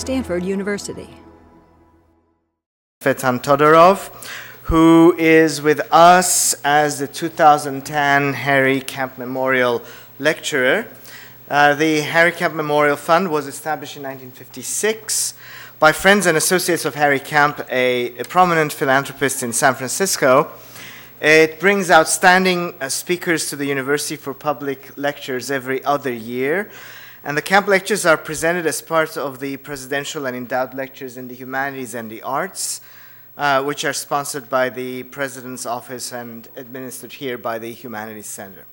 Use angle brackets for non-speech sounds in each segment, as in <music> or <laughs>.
Stanford University. Tzvetan Todorov, who is with us as the 2010 Harry Camp Memorial Lecturer. Uh, the Harry Camp Memorial Fund was established in 1956 by friends and associates of Harry Camp, a, a prominent philanthropist in San Francisco. It brings outstanding uh, speakers to the university for public lectures every other year. And the Kemp lectures are presented as part of the presidential and endowed lectures in the humanities and the arts, uh, which are sponsored by the president's office and administered here by the Humanities Center.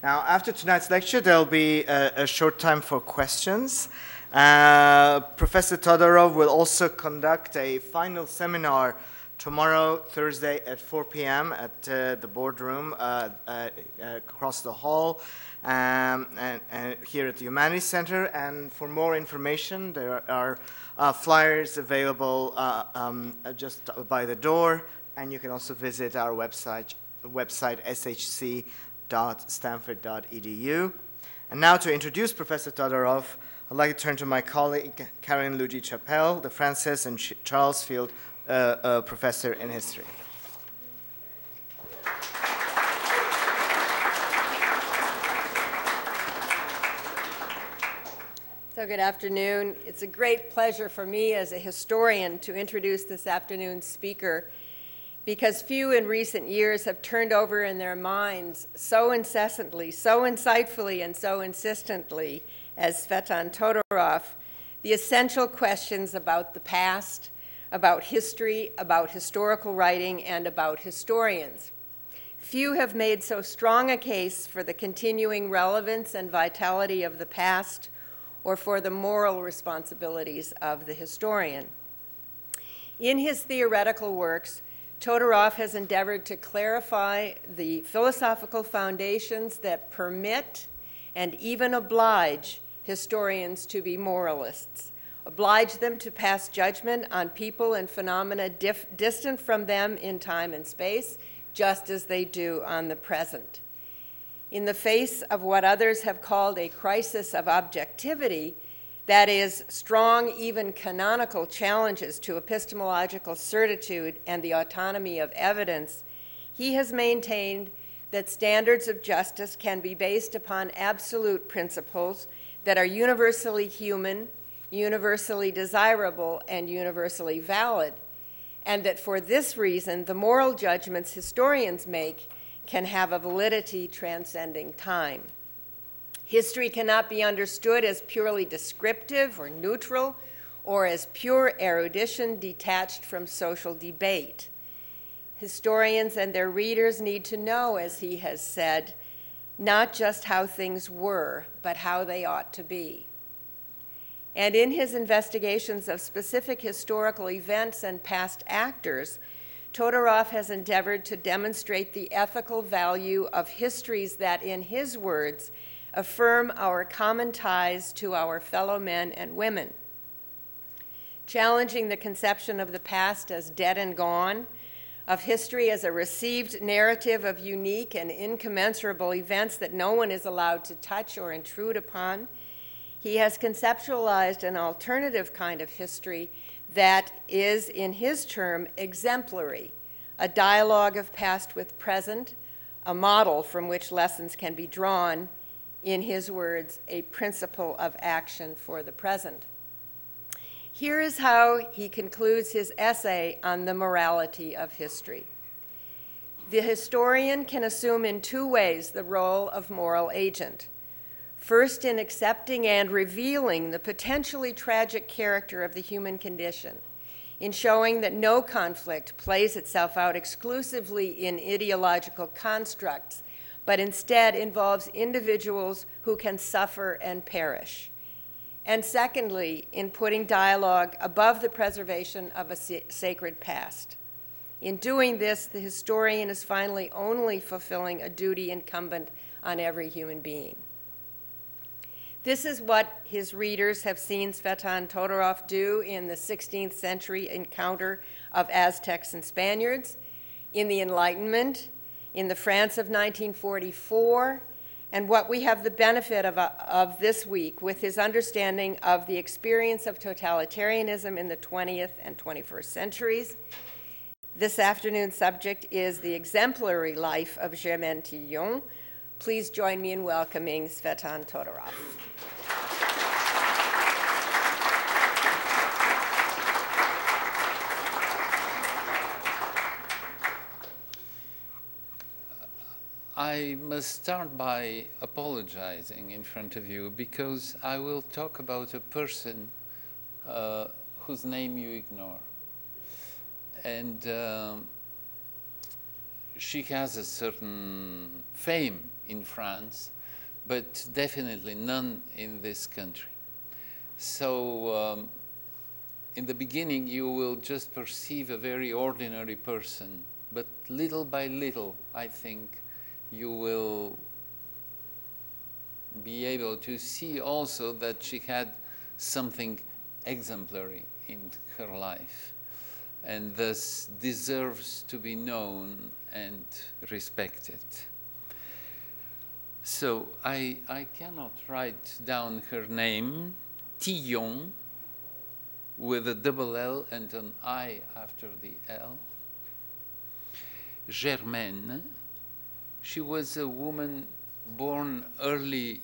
Now, after tonight's lecture, there'll be a, a short time for questions. Uh, Professor Todorov will also conduct a final seminar tomorrow, Thursday, at 4 p.m. at uh, the boardroom uh, uh, across the hall um, and, and, here at the Humanities Center. And for more information, there are uh, flyers available uh, um, just by the door, and you can also visit our website, website shc www.stanford.edu. And now to introduce Professor Todorov, I'd like to turn to my colleague, Carolyn Lougee Chappell, the Francis and Charles Field uh, uh, Professor in History. So, good afternoon. It's a great pleasure for me as a historian to introduce this afternoon's speaker because few in recent years have turned over in their minds so incessantly, so insightfully, and so insistently as Tzvetan Todorov the essential questions about the past, about history, about historical writing, and about historians. Few have made so strong a case for the continuing relevance and vitality of the past or for the moral responsibilities of the historian. In his theoretical works, Todorov has endeavored to clarify the philosophical foundations that permit and even oblige historians to be moralists, oblige them to pass judgment on people and phenomena dif- distant from them in time and space, just as they do on the present. In the face of what others have called a crisis of objectivity, that is, strong, even canonical challenges to epistemological certitude and the autonomy of evidence, he has maintained that standards of justice can be based upon absolute principles that are universally human, universally desirable, and universally valid, and that for this reason, the moral judgments historians make can have a validity transcending time. History cannot be understood as purely descriptive or neutral or as pure erudition detached from social debate. Historians and their readers need to know, as he has said, not just how things were, but how they ought to be. And in his investigations of specific historical events and past actors, Todorov has endeavored to demonstrate the ethical value of histories that, in his words, affirm our common ties to our fellow men and women. Challenging the conception of the past as dead and gone, of history as a received narrative of unique and incommensurable events that no one is allowed to touch or intrude upon, he has conceptualized an alternative kind of history that is, in his term, exemplary, a dialogue of past with present, a model from which lessons can be drawn, in his words, a principle of action for the present. Here is how he concludes his essay on the morality of history. The historian can assume in two ways the role of moral agent. First, in accepting and revealing the potentially tragic character of the human condition, in showing that no conflict plays itself out exclusively in ideological constructs but instead involves individuals who can suffer and perish. And secondly, in putting dialogue above the preservation of a sacred past. In doing this, the historian is finally only fulfilling a duty incumbent on every human being. This is what his readers have seen Tzvetan Todorov do in the 16th century encounter of Aztecs and Spaniards, in the Enlightenment, in the France of 1944, and what we have the benefit of, uh, of this week with his understanding of the experience of totalitarianism in the 20th and 21st centuries. This afternoon's subject is the exemplary life of Germaine Tillion. Please join me in welcoming Tzvetan Todorov. I must start by apologizing in front of you because I will talk about a person uh, whose name you ignore. And um, she has a certain fame in France, but definitely none in this country. So, um, in the beginning, you will just perceive a very ordinary person, but little by little, I think, you will be able to see also that she had something exemplary in her life and thus deserves to be known and respected. So I, I cannot write down her name, Tillion, with a double L and an I after the L. Germaine, she was a woman born early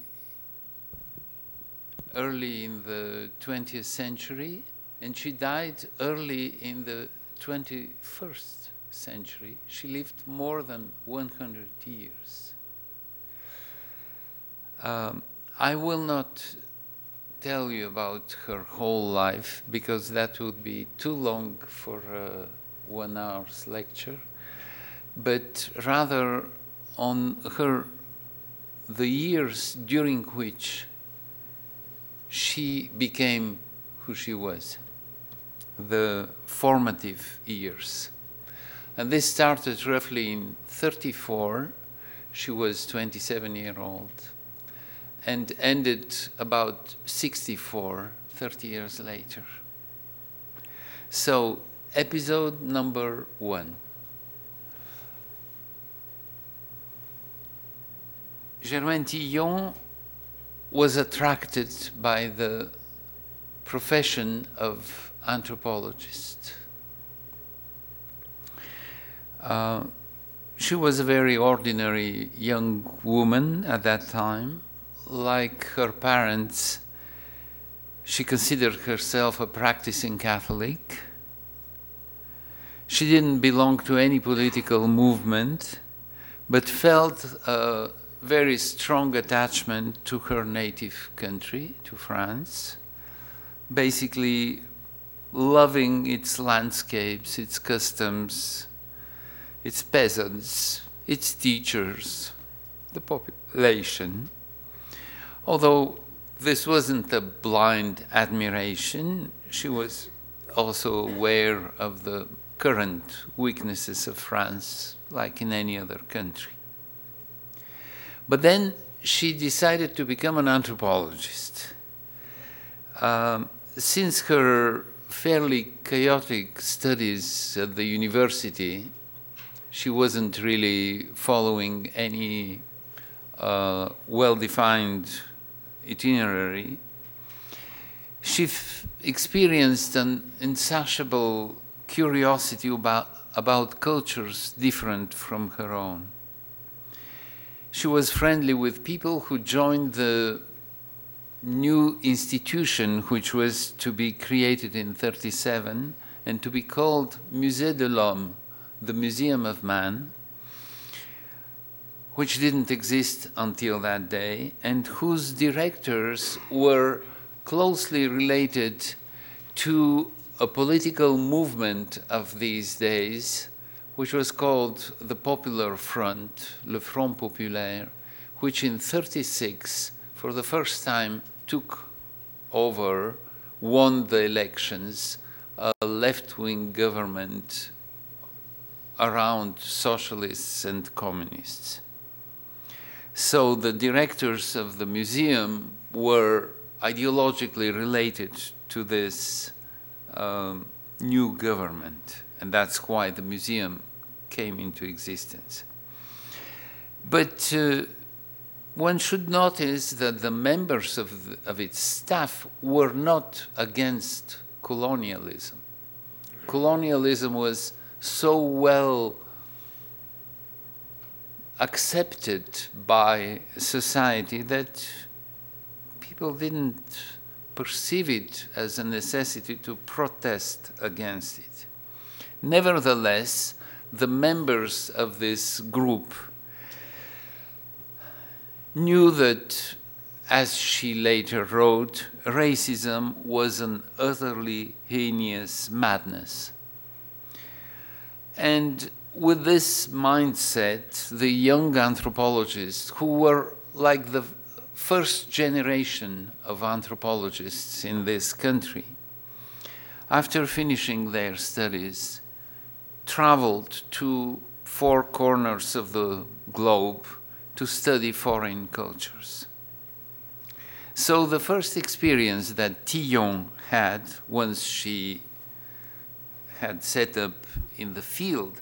early in the 20th century and she died early in the 21st century. She lived more than 100 years. Um, I will not tell you about her whole life because that would be too long for a one hour's lecture, but rather on her the years during which she became who she was, the formative years. And this started roughly in 34. She was 27 year old and ended about 64, 30 years later. So, episode number one. Germaine Tillion was attracted by the profession of anthropologist. Uh, she was a very ordinary young woman at that time. Like her parents, she considered herself a practicing Catholic. She didn't belong to any political movement, but felt a very strong attachment to her native country, to France, basically loving its landscapes, its customs, its peasants, its teachers, the population. Although this wasn't a blind admiration, she was also aware of the current weaknesses of France, like in any other country. But then she decided to become an anthropologist. Um, since her fairly chaotic studies at the university, she wasn't really following any uh, well defined itinerary. She experienced an insatiable curiosity about, about cultures different from her own. She was friendly with people who joined the new institution which was to be created in 37 and to be called Musée de l'Homme, the Museum of Man, which didn't exist until that day, and whose directors were closely related to a political movement of these days, which was called the Popular Front, Le Front Populaire, which in 36, for the first time, took over, won the elections, a left wing government around socialists and communists. So the directors of the museum were ideologically related to this um, new government, and that's why the museum came into existence. But uh, one should notice that the members of, the, of its staff were not against colonialism. Colonialism was so well accepted by society that people didn't perceive it as a necessity to protest against it. Nevertheless, the members of this group knew that, as she later wrote, racism was an utterly heinous madness. And with this mindset, the young anthropologists, who were like the first generation of anthropologists in this country, after finishing their studies, traveled to four corners of the globe to study foreign cultures. So the first experience that Tillion had once she had set up in the field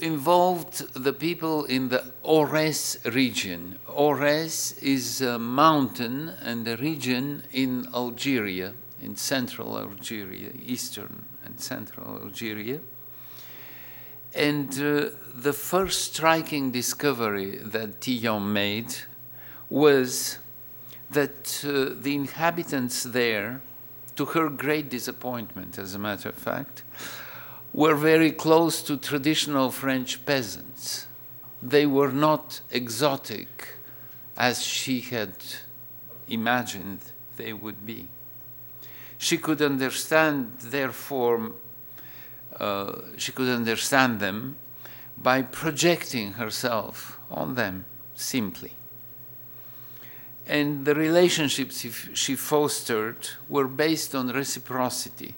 involved the people in the Aurès region. Aurès is a mountain and a region in Algeria, in central Algeria, eastern and central Algeria. And uh, the first striking discovery that Tillion made was that uh, the inhabitants there, to her great disappointment, as a matter of fact, were very close to traditional French peasants. They were not exotic as she had imagined they would be. She could understand, therefore, uh, she could understand them by projecting herself on them simply. And the relationships she fostered were based on reciprocity.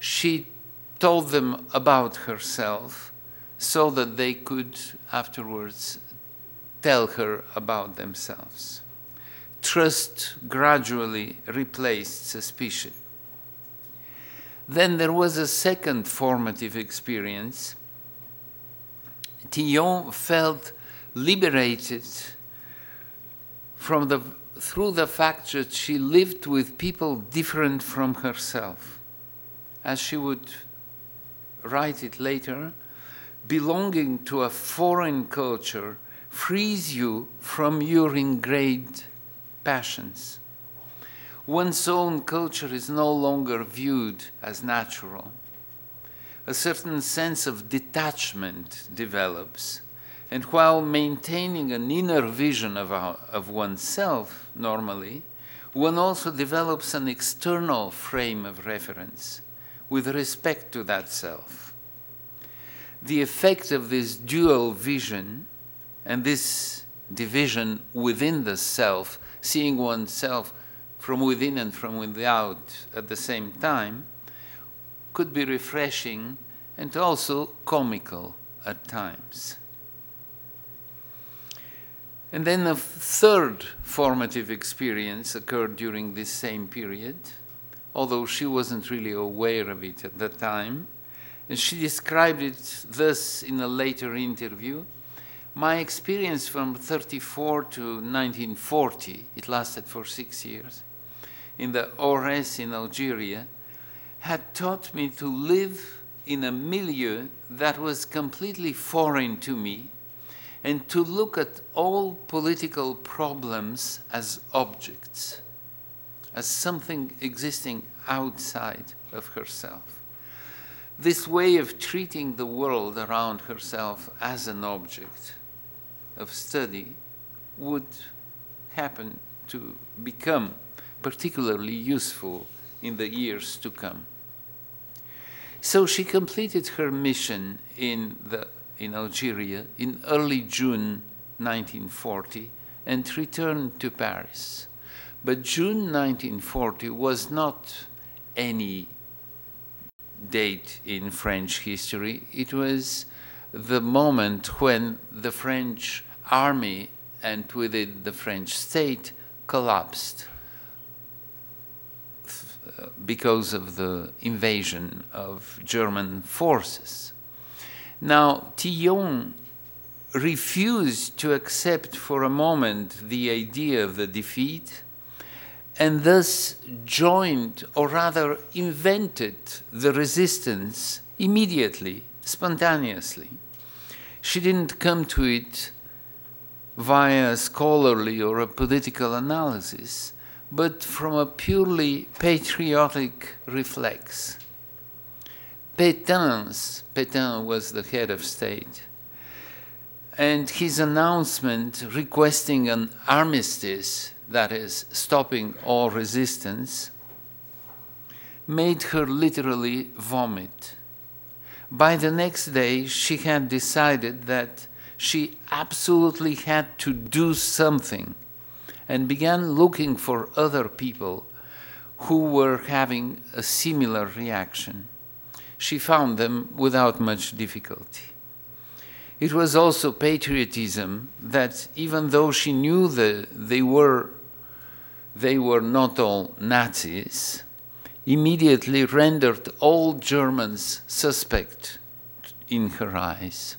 She told them about herself so that they could afterwards tell her about themselves. Trust gradually replaced suspicion. Then there was a second formative experience. Tillion felt liberated from the, through the fact that she lived with people different from herself. As she would write it later, belonging to a foreign culture frees you from your ingrained passions. One's own culture is no longer viewed as natural. A certain sense of detachment develops, and while maintaining an inner vision of, our, of oneself normally, one also develops an external frame of reference with respect to that self. The effect of this dual vision and this division within the self, seeing oneself from within and from without at the same time, could be refreshing and also comical at times. And then a third formative experience occurred during this same period although she wasn't really aware of it at the time. And she described it thus in a later interview. My experience from 34 to 1940, it lasted for six years, in the Aurès in Algeria, had taught me to live in a milieu that was completely foreign to me and to look at all political problems as objects as something existing outside of herself. This way of treating the world around herself as an object of study would happen to become particularly useful in the years to come. So she completed her mission in, the, in Algeria in early June 1940 and returned to Paris. But June 1940 was not any date in French history. It was the moment when the French army and with it the French state collapsed uh, because of the invasion of German forces. Now, Tillion refused to accept for a moment the idea of the defeat and thus joined, or rather invented, the resistance immediately, spontaneously. She didn't come to it via scholarly or a political analysis, but from a purely patriotic reflex. Pétain's, Pétain was the head of state, and his announcement requesting an armistice, that is, stopping all resistance, made her literally vomit. By the next day, she had decided that she absolutely had to do something and began looking for other people who were having a similar reaction. She found them without much difficulty. It was also patriotism that, even though she knew that they were, they were not all Nazis, immediately rendered all Germans suspect in her eyes.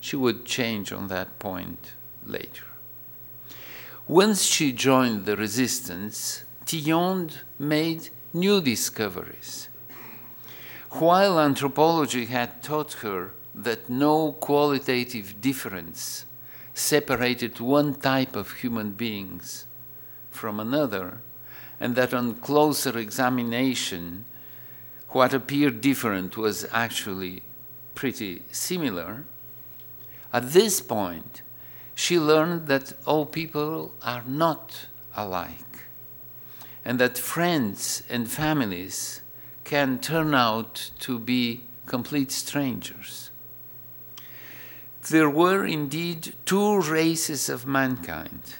She would change on that point later. Once she joined the resistance, Tillion made new discoveries. While anthropology had taught her that no qualitative difference separated one type of human beings from another, and that on closer examination, what appeared different was actually pretty similar, at this point, she learned that all people are not alike, and that friends and families can turn out to be complete strangers. There were indeed two races of mankind,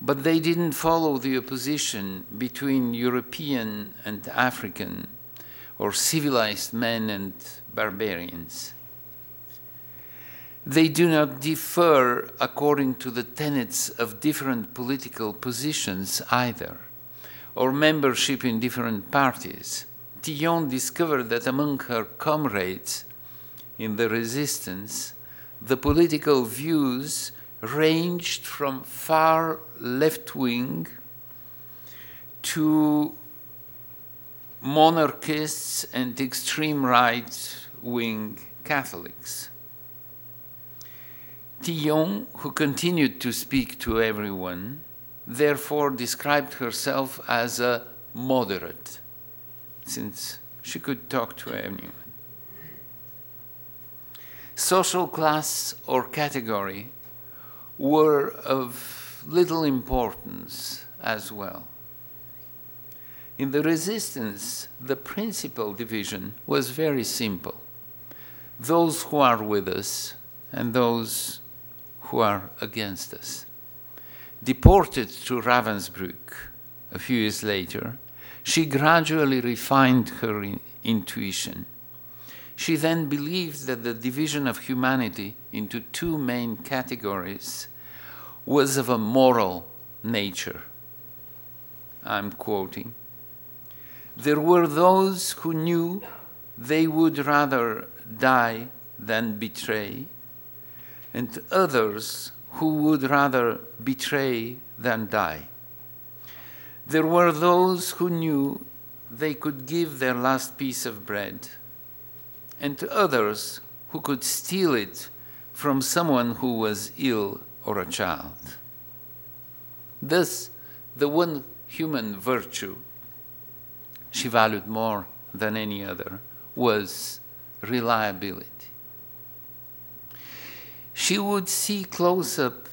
but they didn't follow the opposition between European and African, or civilized men and barbarians. They do not differ according to the tenets of different political positions either, or membership in different parties. Tillion discovered that among her comrades in the resistance, the political views ranged from far left wing to monarchists and extreme right wing Catholics. Tillion, who continued to speak to everyone, therefore described herself as a moderate, since she could talk to anyone. Social class or category were of little importance as well. In the resistance, the principal division was very simple those who are with us and those who are against us. Deported to Ravensbrück a few years later, she gradually refined her in- intuition. She then believed that the division of humanity into two main categories was of a moral nature. I'm quoting. There were those who knew they would rather die than betray, and others who would rather betray than die. There were those who knew they could give their last piece of bread, and others who could steal it from someone who was ill or a child. This, the one human virtue she valued more than any other was reliability. She would see close up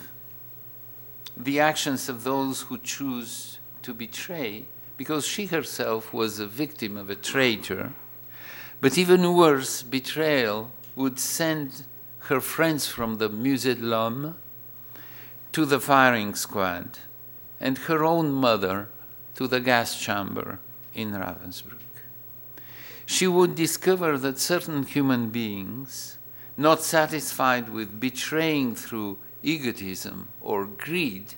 the actions of those who choose to betray because she herself was a victim of a traitor. But even worse, betrayal would send her friends from the Musée de l'Homme to the firing squad and her own mother to the gas chamber in Ravensbrück. She would discover that certain human beings, not satisfied with betraying through egotism or greed,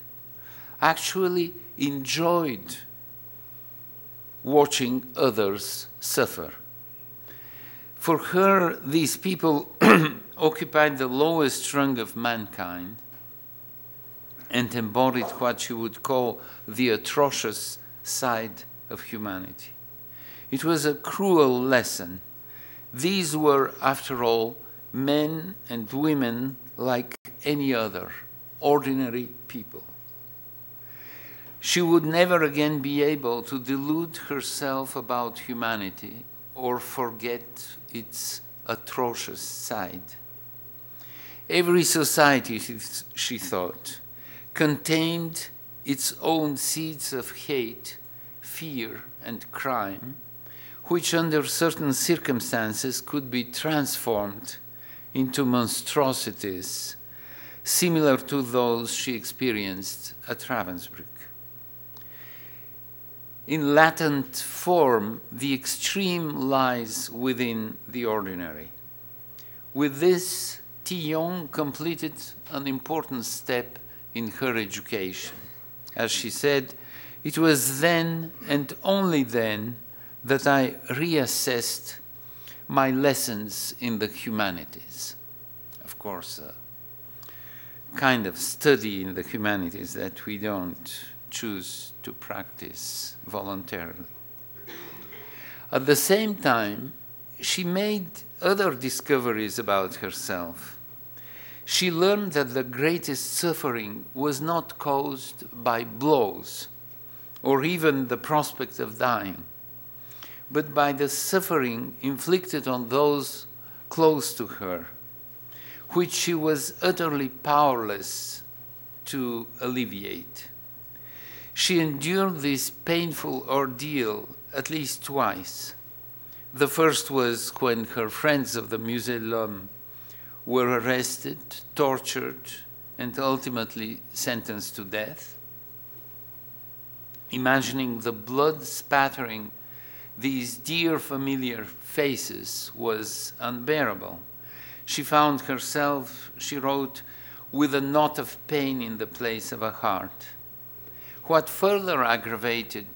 actually enjoyed watching others suffer. For her, these people <clears throat> occupied the lowest rung of mankind and embodied what she would call the atrocious side of humanity. It was a cruel lesson. These were, after all, men and women like any other, ordinary people. She would never again be able to delude herself about humanity or forget its atrocious side. Every society, she thought, contained its own seeds of hate, fear, and crime, which under certain circumstances could be transformed into monstrosities similar to those she experienced at Ravensbrück. In latent form, the extreme lies within the ordinary. With this, Tillion completed an important step in her education. As she said, it was then and only then that I reassessed my lessons in the humanities. Of course, a kind of study in the humanities that we don't choose to practice voluntarily. At the same time, she made other discoveries about herself. She learned that the greatest suffering was not caused by blows or even the prospect of dying but by the suffering inflicted on those close to her, which she was utterly powerless to alleviate. She endured this painful ordeal at least twice. The first was when her friends of the Musée de l'Homme were arrested, tortured, and ultimately sentenced to death. Imagining the blood spattering these dear familiar faces was unbearable. She found herself, she wrote, with a knot of pain in the place of a heart. What further aggravated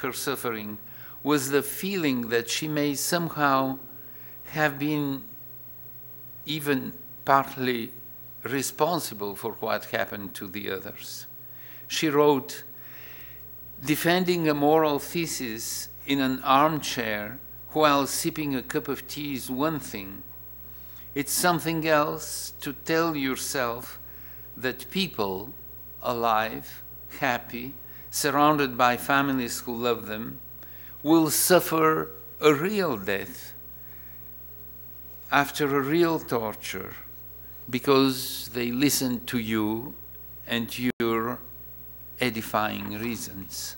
her suffering was the feeling that she may somehow have been even partly responsible for what happened to the others. She wrote, defending a moral thesis in an armchair while sipping a cup of tea is one thing. It's something else to tell yourself that people, alive, happy, surrounded by families who love them, will suffer a real death after a real torture because they listen to you and your edifying reasons.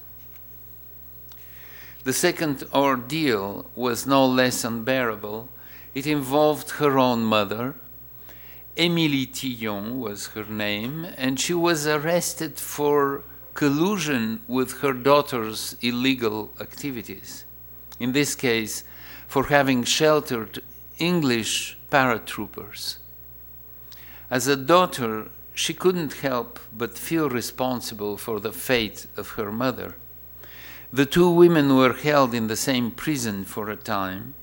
The second ordeal was no less unbearable. It involved her own mother. Émilie Tillion was her name, and she was arrested for collusion with her daughter's illegal activities. In this case, for having sheltered English paratroopers. As a daughter, she couldn't help but feel responsible for the fate of her mother. The two women were held in the same prison for a time.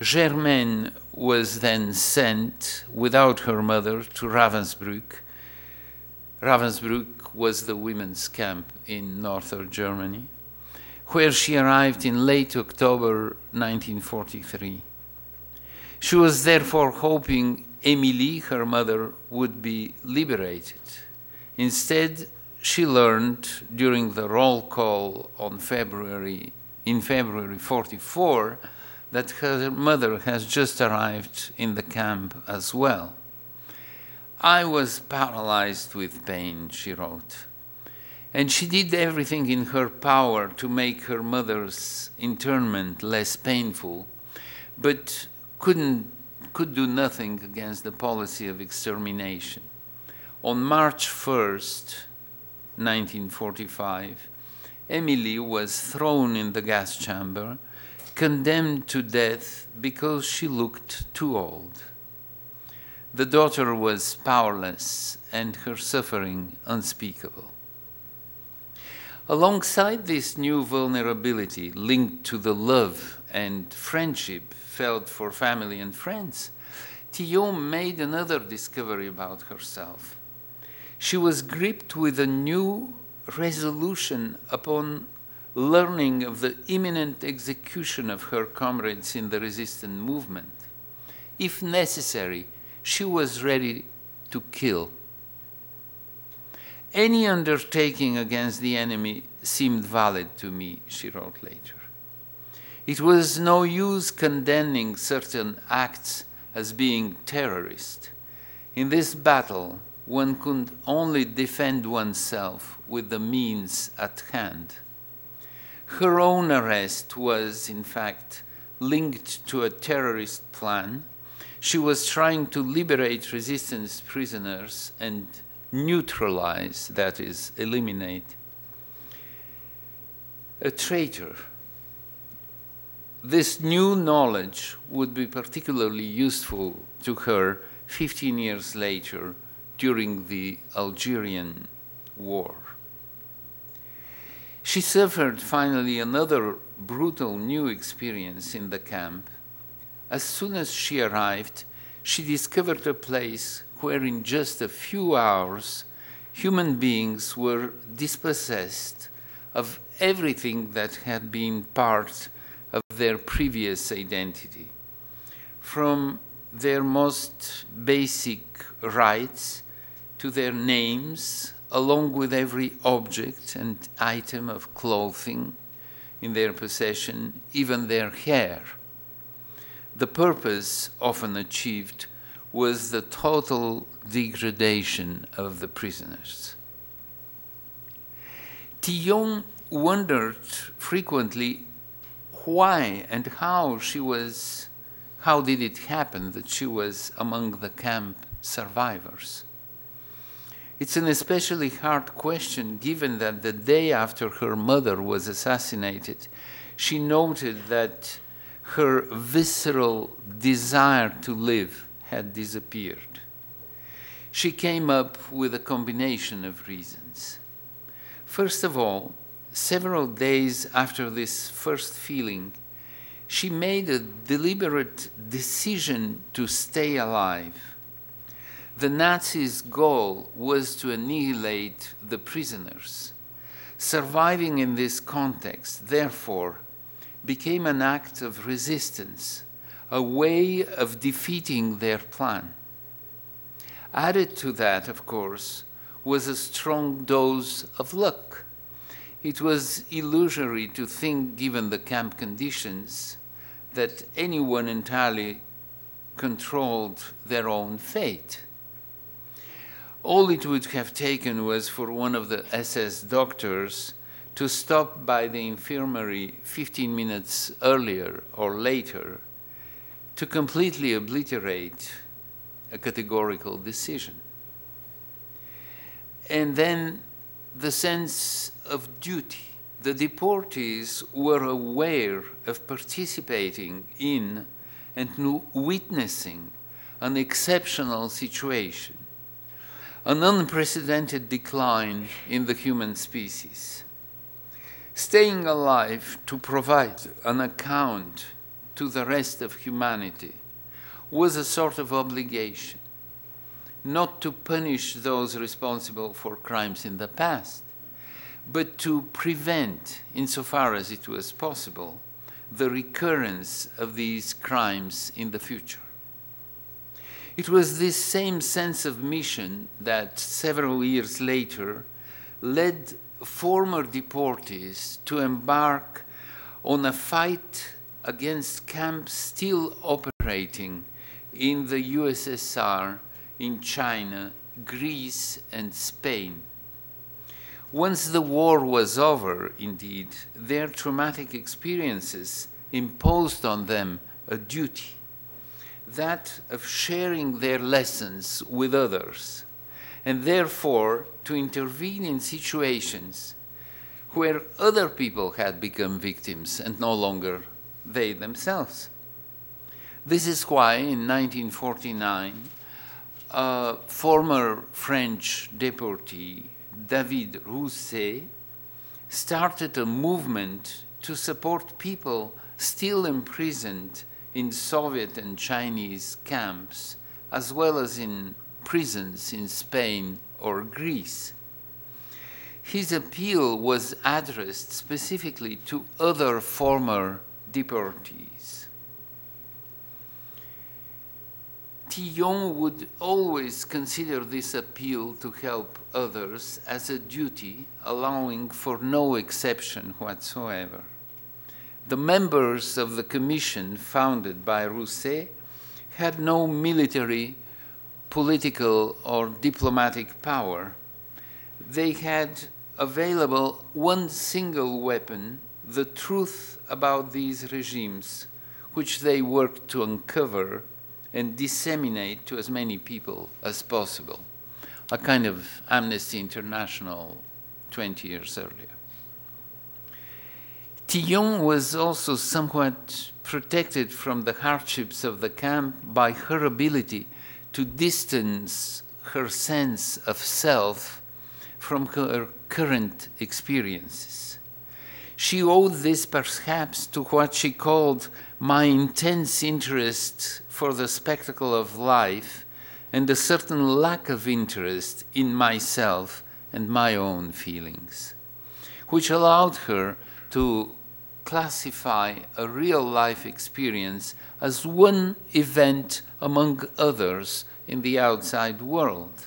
Germaine was then sent without her mother to Ravensbrück. Ravensbrück was the women's camp in northern Germany, where she arrived in late October 1943. She was therefore hoping Émilie, her mother, would be liberated. Instead, she learned during the roll call on February in February 44 that her mother has just arrived in the camp as well. I was paralyzed with pain, she wrote, and she did everything in her power to make her mother's internment less painful, but couldn't, could do nothing against the policy of extermination. On March 1st, 1945, Émilie was thrown in the gas chamber, condemned to death because she looked too old. The daughter was powerless and her suffering unspeakable. Alongside this new vulnerability linked to the love and friendship felt for family and friends, Tillion made another discovery about herself. She was gripped with a new resolution upon learning of the imminent execution of her comrades in the resistance movement. If necessary, she was ready to kill. Any undertaking against the enemy seemed valid to me, she wrote later. It was no use condemning certain acts as being terrorist. In this battle, one could only defend oneself with the means at hand. Her own arrest was, in fact, linked to a terrorist plan. She was trying to liberate resistance prisoners and neutralize, that is, eliminate, a traitor. This new knowledge would be particularly useful to her 15 years later during the Algerian War. She suffered finally another brutal new experience in the camp. As soon as she arrived, she discovered a place where, in just a few hours, human beings were dispossessed of everything that had been part their previous identity, from their most basic rights to their names, along with every object and item of clothing in their possession, even their hair. The purpose, often achieved, was the total degradation of the prisoners. Tillion wondered frequently why and how she was, how did it happen that she was among the camp survivors? It's an especially hard question given that the day after her mother was assassinated, she noted that her visceral desire to live had disappeared. She came up with a combination of reasons. First of all, several days after this first feeling, she made a deliberate decision to stay alive the Nazis' goal was to annihilate the prisoners. Surviving in this context, therefore, became an act of resistance, a way of defeating their plan. Added to that, of course, was a strong dose of luck. It was illusory to think, given the camp conditions, that anyone entirely controlled their own fate. All it would have taken was for one of the SS doctors to stop by the infirmary 15 minutes earlier or later to completely obliterate a categorical decision. And then the sense of duty. The deportees were aware of participating in and witnessing an exceptional situation an unprecedented decline in the human species. Staying alive to provide an account to the rest of humanity was a sort of obligation, not to punish those responsible for crimes in the past, but to prevent, insofar as it was possible, the recurrence of these crimes in the future. It was this same sense of mission that several years later led former deportees to embark on a fight against camps still operating in the USSR, in China, Greece, and Spain. Once the war was over, indeed, their traumatic experiences imposed on them a duty that of sharing their lessons with others, and therefore to intervene in situations where other people had become victims and no longer they themselves. This is why in 1949, a former French deportee, David Rousset, started a movement to support people still imprisoned in Soviet and Chinese camps, as well as in prisons in Spain or Greece. His appeal was addressed specifically to other former deportees. Tillion would always consider this appeal to help others as a duty, allowing for no exception whatsoever. The members of the commission founded by Rousset had no military, political, or diplomatic power. They had available one single weapon the truth about these regimes, which they worked to uncover and disseminate to as many people as possible. A kind of Amnesty International 20 years earlier. Tillion was also somewhat protected from the hardships of the camp by her ability to distance her sense of self from her current experiences. She owed this perhaps to what she called my intense interest for the spectacle of life and a certain lack of interest in myself and my own feelings, which allowed her to classify a real life experience as one event among others in the outside world.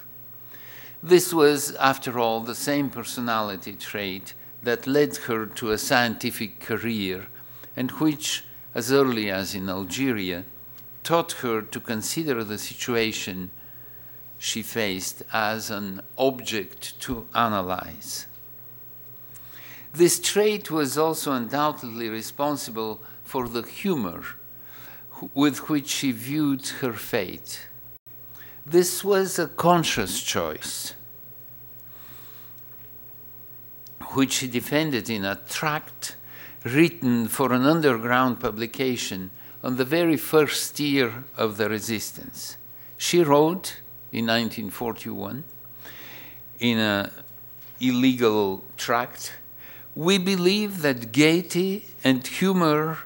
This was, after all, the same personality trait that led her to a scientific career and which as early as in Algeria, taught her to consider the situation she faced as an object to analyze. This trait was also undoubtedly responsible for the humor with which she viewed her fate. This was a conscious choice, which she defended in a tract written for an underground publication on the very first year of the resistance. She wrote in 1941 in an illegal tract We believe that gaiety and humor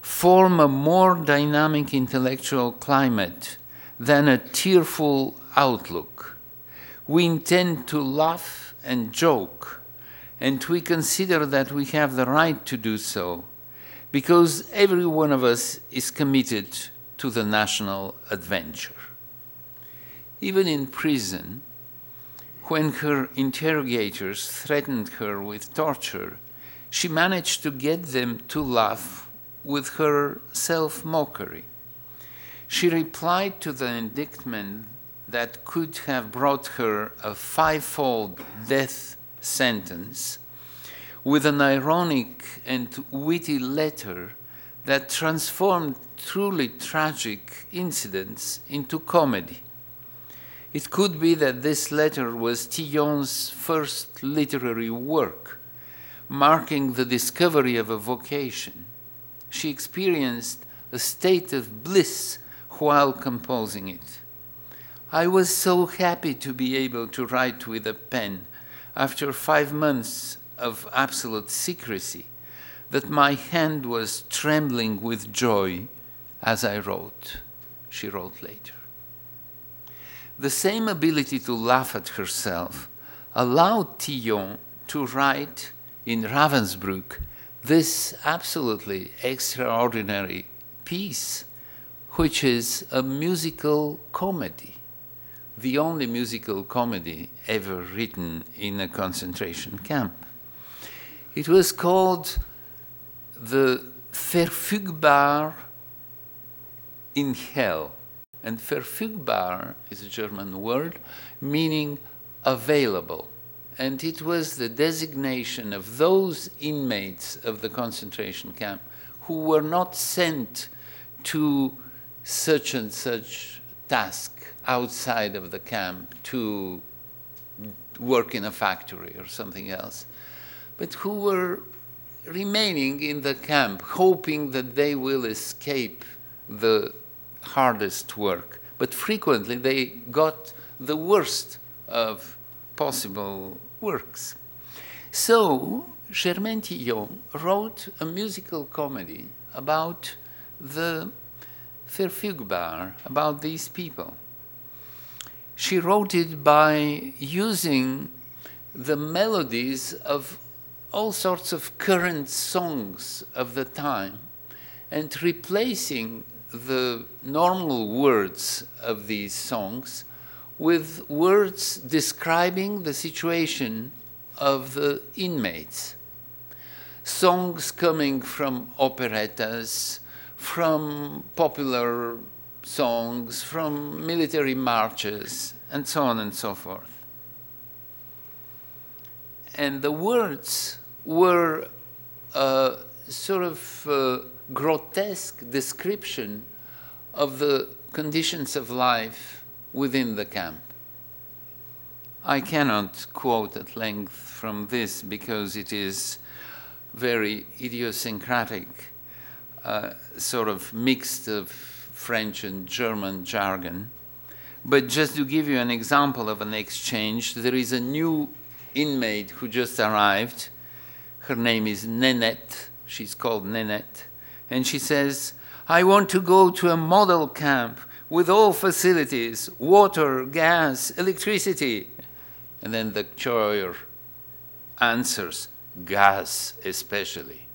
form a more dynamic intellectual climate than a tearful outlook. We intend to laugh and joke and we consider that we have the right to do so because every one of us is committed to the national adventure. Even in prison, when her interrogators threatened her with torture, she managed to get them to laugh with her self mockery. She replied to the indictment that could have brought her a fivefold death sentence with an ironic and witty letter that transformed truly tragic incidents into comedy. It could be that this letter was Tillion's first literary work, marking the discovery of a vocation. She experienced a state of bliss while composing it. I was so happy to be able to write with a pen after five months of absolute secrecy that my hand was trembling with joy as I wrote, she wrote later. The same ability to laugh at herself allowed Tillion to write in Ravensbrück this absolutely extraordinary piece, which is a musical comedy the only musical comedy ever written in a concentration camp. It was called the Verfügbar in Hell. And verfügbar is a German word meaning available. And it was the designation of those inmates of the concentration camp who were not sent to such and such task outside of the camp to work in a factory or something else, but who were remaining in the camp, hoping that they will escape the hardest work. But frequently they got the worst of possible works. So Germaine Tillion wrote a musical comedy about the Verfügbar, about these people. She wrote it by using the melodies of all sorts of current songs of the time and replacing the normal words of these songs with words describing the situation of the inmates. Songs coming from operettas, from popular songs, from military marches, and so on and so forth. And the words were a sort of uh, grotesque description of the conditions of life within the camp. I cannot quote at length from this because it is very idiosyncratic, uh, sort of mixed of French and German jargon. But just to give you an example of an exchange, there is a new inmate who just arrived. Her name is Nenette. She's called Nenette. And she says, I want to go to a model camp with all facilities water, gas, electricity. And then the choir answers, gas especially.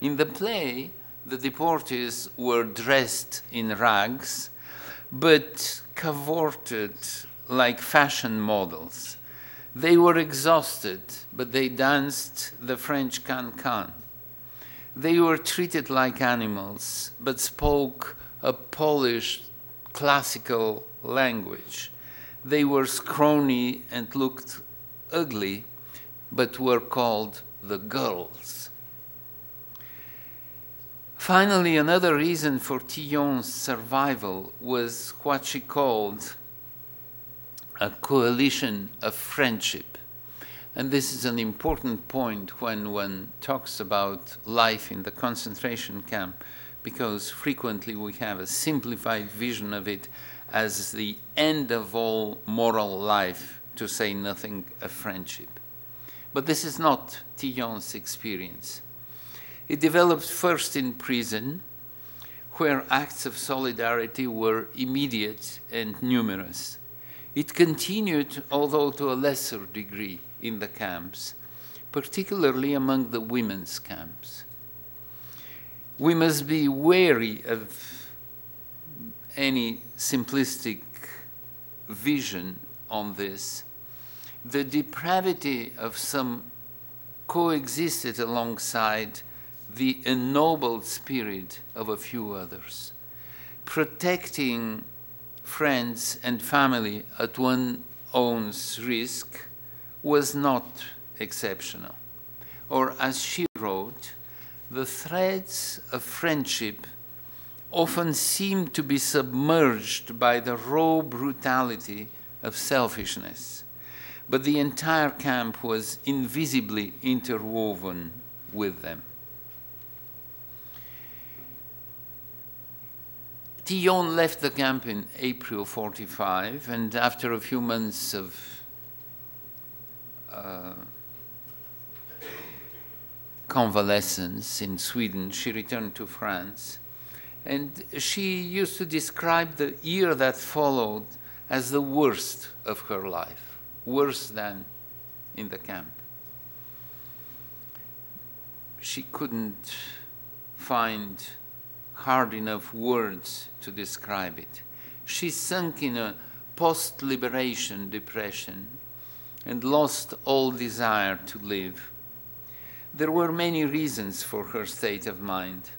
In the play, the deportees were dressed in rags, but cavorted like fashion models. They were exhausted, but they danced the French can-can. They were treated like animals, but spoke a Polish classical language. They were scrawny and looked ugly, but were called the girls. Finally, another reason for Tillion's survival was what she called a coalition of friendship. And this is an important point when one talks about life in the concentration camp, because frequently we have a simplified vision of it as the end of all moral life, to say nothing of friendship. But this is not Tillion's experience. It developed first in prison, where acts of solidarity were immediate and numerous. It continued, although to a lesser degree, in the camps, particularly among the women's camps. We must be wary of any simplistic vision on this. The depravity of some coexisted alongside the ennobled spirit of a few others, protecting friends and family at one's own risk was not exceptional. Or, as she wrote, the threads of friendship often seemed to be submerged by the raw brutality of selfishness, but the entire camp was invisibly interwoven with them. Tillion left the camp in April 45, and after a few months of uh, convalescence in Sweden, she returned to France. And she used to describe the year that followed as the worst of her life, worse than in the camp. She couldn't find hard enough words to describe it. She sunk in a post liberation depression and lost all desire to live. There were many reasons for her state of mind.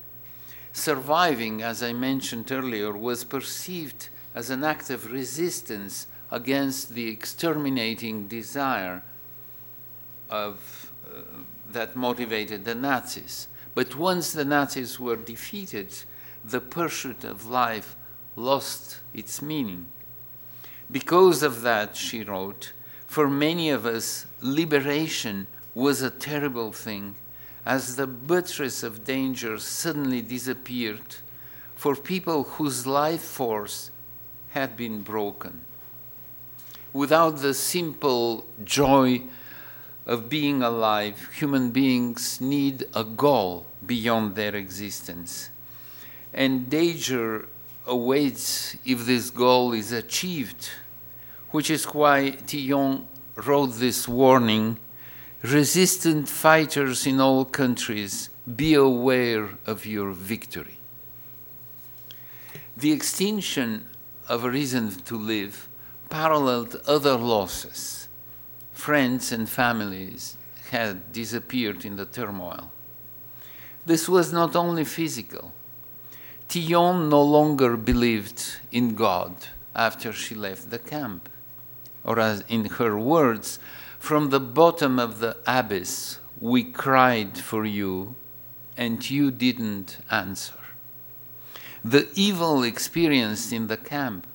Surviving, as I mentioned earlier, was perceived as an act of resistance against the exterminating desire of, uh, that motivated the Nazis. But once the Nazis were defeated, the pursuit of life lost its meaning. Because of that, she wrote, for many of us, liberation was a terrible thing as the buttress of danger suddenly disappeared for people whose life force had been broken. Without the simple joy of being alive, human beings need a goal beyond their existence. And danger awaits if this goal is achieved, which is why Tillion wrote this warning resistant fighters in all countries, be aware of your victory. The extinction of a reason to live paralleled other losses. Friends and families had disappeared in the turmoil. This was not only physical. Tillion no longer believed in God after she left the camp. Or, as in her words, from the bottom of the abyss, we cried for you, and you didn't answer. The evil experienced in the camp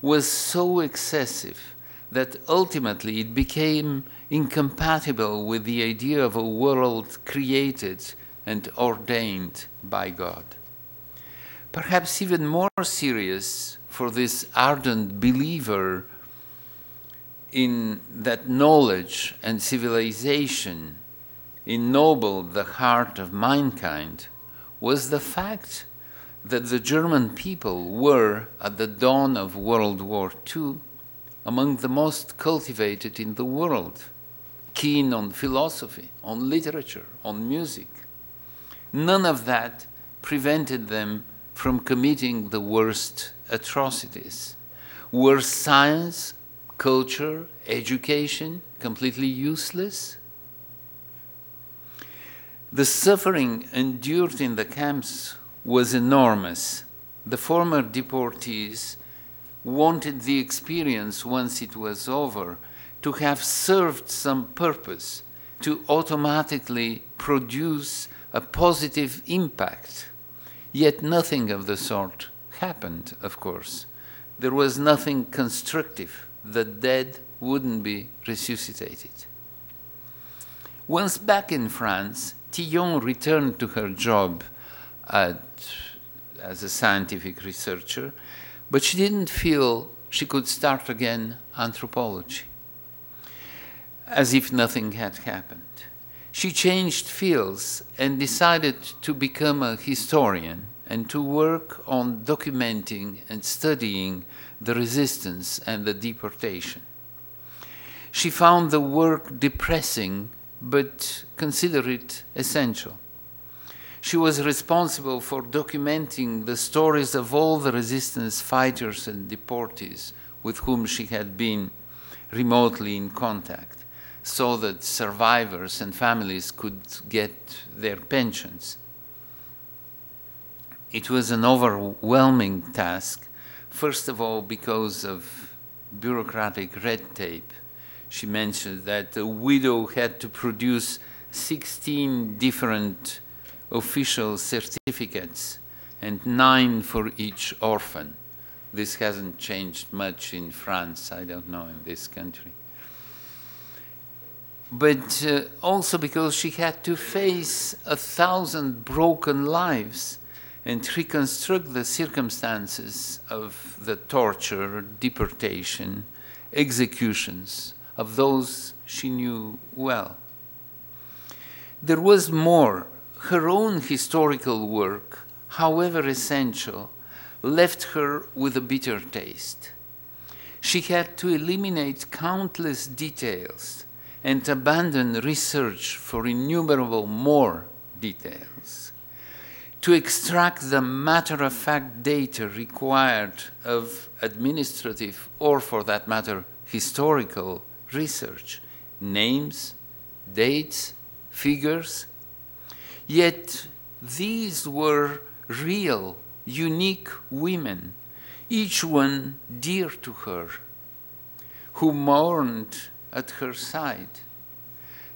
was so excessive that ultimately it became incompatible with the idea of a world created and ordained by God. Perhaps even more serious for this ardent believer in that knowledge and civilization ennobled the heart of mankind was the fact that the German people were, at the dawn of World War II, among the most cultivated in the world, keen on philosophy, on literature, on music. None of that prevented them from committing the worst atrocities. Were science culture, education, completely useless. The suffering endured in the camps was enormous. The former deportees wanted the experience, once it was over, to have served some purpose, to automatically produce a positive impact. Yet nothing of the sort happened, of course. There was nothing constructive the dead wouldn't be resuscitated. Once back in France, Tillion returned to her job at, as a scientific researcher, but she didn't feel she could start again anthropology, as if nothing had happened. She changed fields and decided to become a historian and to work on documenting and studying the resistance and the deportation. She found the work depressing, but considered it essential. She was responsible for documenting the stories of all the resistance fighters and deportees with whom she had been remotely in contact, so that survivors and families could get their pensions. It was an overwhelming task, First of all, because of bureaucratic red tape. She mentioned that a widow had to produce 16 different official certificates and nine for each orphan. This hasn't changed much in France, I don't know, in this country. But uh, also because she had to face a thousand broken lives and reconstruct the circumstances of the torture, deportation, executions of those she knew well. There was more. Her own historical work, however essential, left her with a bitter taste. She had to eliminate countless details and abandon research for innumerable more details to extract the matter of fact data required of administrative or, for that matter, historical research names, dates, figures. Yet these were real, unique women, each one dear to her, who mourned at her side.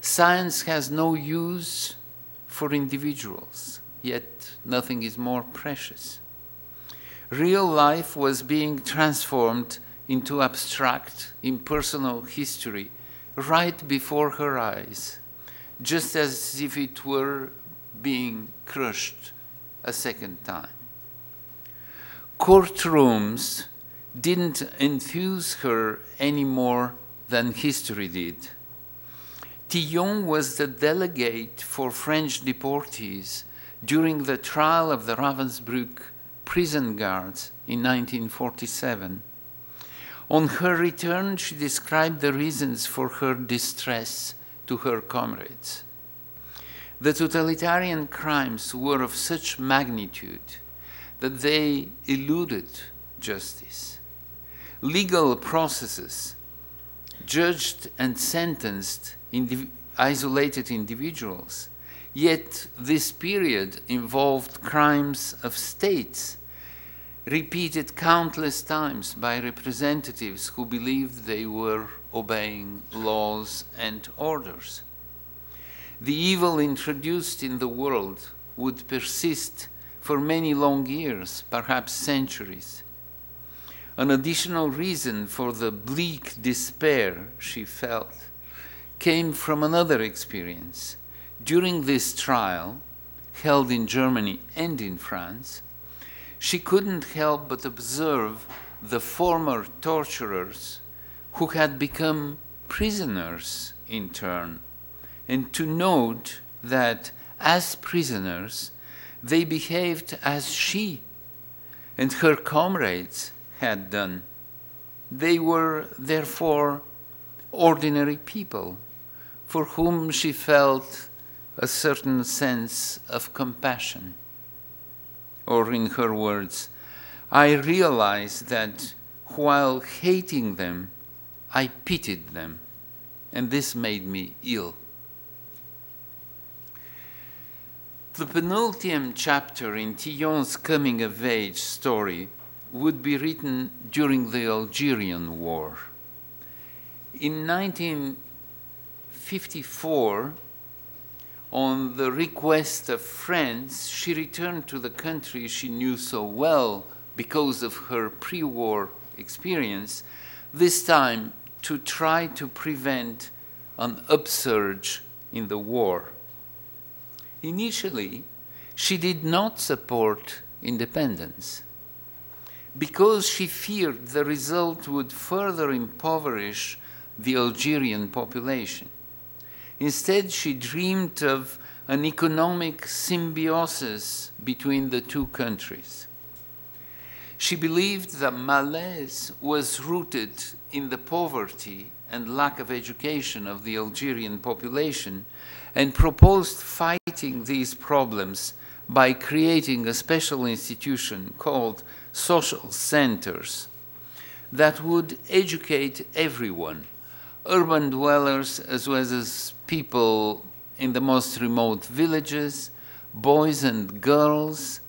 Science has no use for individuals yet nothing is more precious. Real life was being transformed into abstract, impersonal history right before her eyes, just as if it were being crushed a second time. Courtrooms didn't enthuse her any more than history did. Tillion was the delegate for French deportees during the trial of the Ravensbrück prison guards in 1947. On her return, she described the reasons for her distress to her comrades. The totalitarian crimes were of such magnitude that they eluded justice. Legal processes judged and sentenced indiv- isolated individuals. Yet this period involved crimes of states, repeated countless times by representatives who believed they were obeying laws and orders. The evil introduced in the world would persist for many long years, perhaps centuries. An additional reason for the bleak despair she felt came from another experience. During this trial, held in Germany and in France, she couldn't help but observe the former torturers who had become prisoners in turn, and to note that as prisoners they behaved as she and her comrades had done. They were therefore ordinary people for whom she felt a certain sense of compassion. Or, in her words, I realized that while hating them, I pitied them, and this made me ill. The penultimate chapter in Tillion's coming of age story would be written during the Algerian War. In 1954, on the request of friends, she returned to the country she knew so well because of her pre war experience, this time to try to prevent an upsurge in the war. Initially, she did not support independence because she feared the result would further impoverish the Algerian population. Instead, she dreamed of an economic symbiosis between the two countries. She believed that malaise was rooted in the poverty and lack of education of the Algerian population and proposed fighting these problems by creating a special institution called social centers that would educate everyone, urban dwellers as well as people in the most remote villages, boys and girls,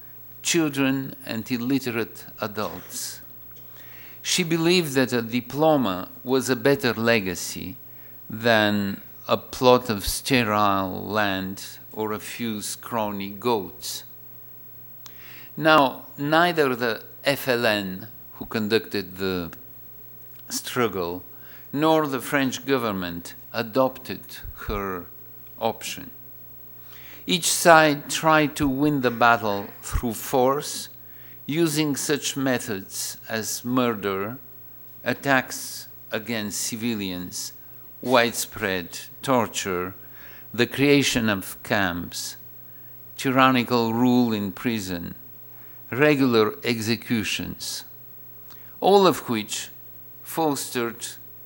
children and illiterate adults. She believed that a diploma was a better legacy than a plot of sterile land or a few scrawny goats. Now, neither the FLN, who conducted the struggle, nor the French government adopted option. Each side tried to win the battle through force, using such methods as murder, attacks against civilians, widespread torture, the creation of camps, tyrannical rule in prison, regular executions, all of which fostered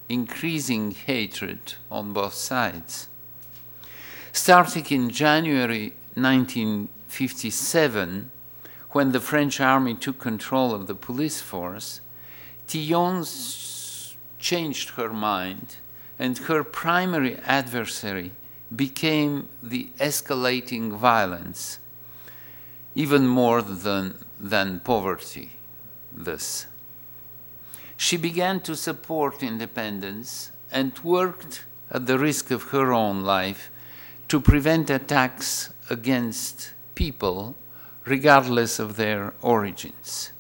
increasing hatred on both sides. Starting in January 1957, when the French army took control of the police force, Tillion changed her mind, and her primary adversary became the escalating violence, even more than, than poverty, this. She began to support independence and worked at the risk of her own life to prevent attacks against people regardless of their origins.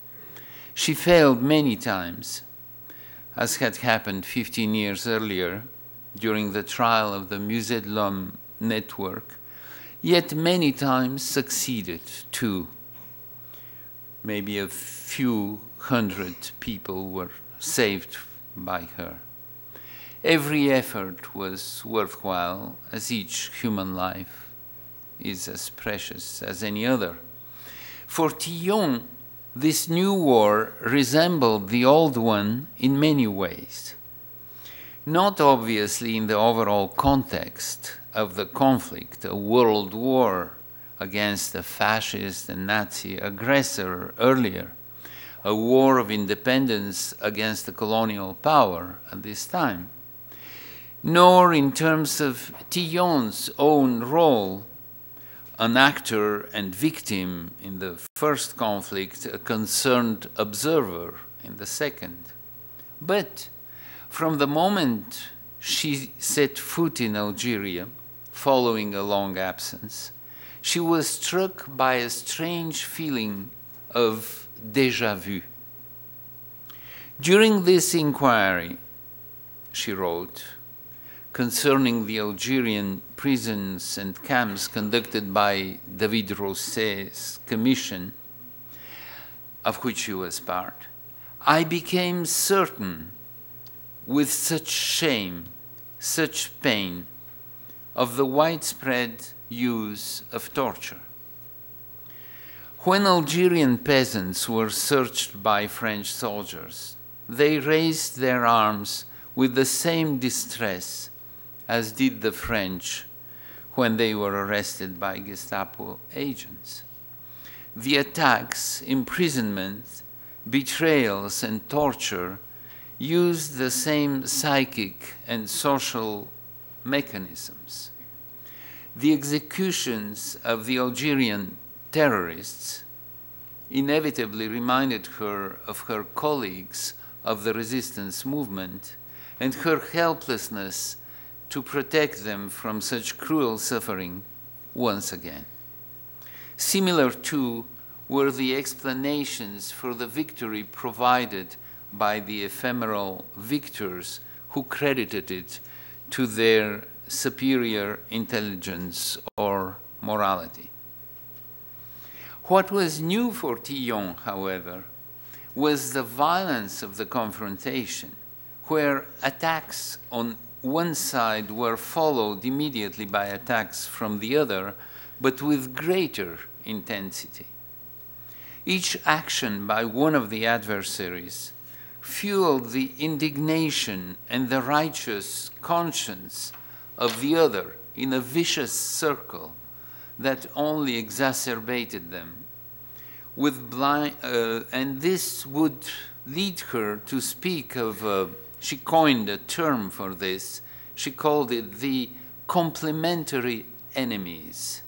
She failed many times, as had happened 15 years earlier during the trial of the Musée de l'Homme network, yet many times succeeded too. Maybe a few hundred people were saved by her. Every effort was worthwhile, as each human life is as precious as any other. For Tillion, this new war resembled the old one in many ways. Not obviously in the overall context of the conflict, a world war against a fascist and Nazi aggressor earlier, a war of independence against the colonial power at this time, nor in terms of Tillion's own role, an actor and victim in the first conflict, a concerned observer in the second. But from the moment she set foot in Algeria, following a long absence, she was struck by a strange feeling of deja vu. During this inquiry, she wrote, concerning the Algerian prisons and camps conducted by David Rousset's commission, of which she was part, I became certain, with such shame, such pain, of the widespread use of torture. When Algerian peasants were searched by French soldiers, they raised their arms with the same distress as did the French when they were arrested by Gestapo agents. The attacks, imprisonment, betrayals, and torture used the same psychic and social mechanisms. The executions of the Algerian terrorists inevitably reminded her of her colleagues of the resistance movement and her helplessness to protect them from such cruel suffering once again. Similar, too, were the explanations for the victory provided by the ephemeral victors who credited it to their superior intelligence or morality. What was new for Tillion, however, was the violence of the confrontation, where attacks on one side were followed immediately by attacks from the other, but with greater intensity. Each action by one of the adversaries fueled the indignation and the righteous conscience of the other in a vicious circle that only exacerbated them. With blind, uh, and this would lead her to speak of, uh, she coined a term for this, she called it the complementary enemies.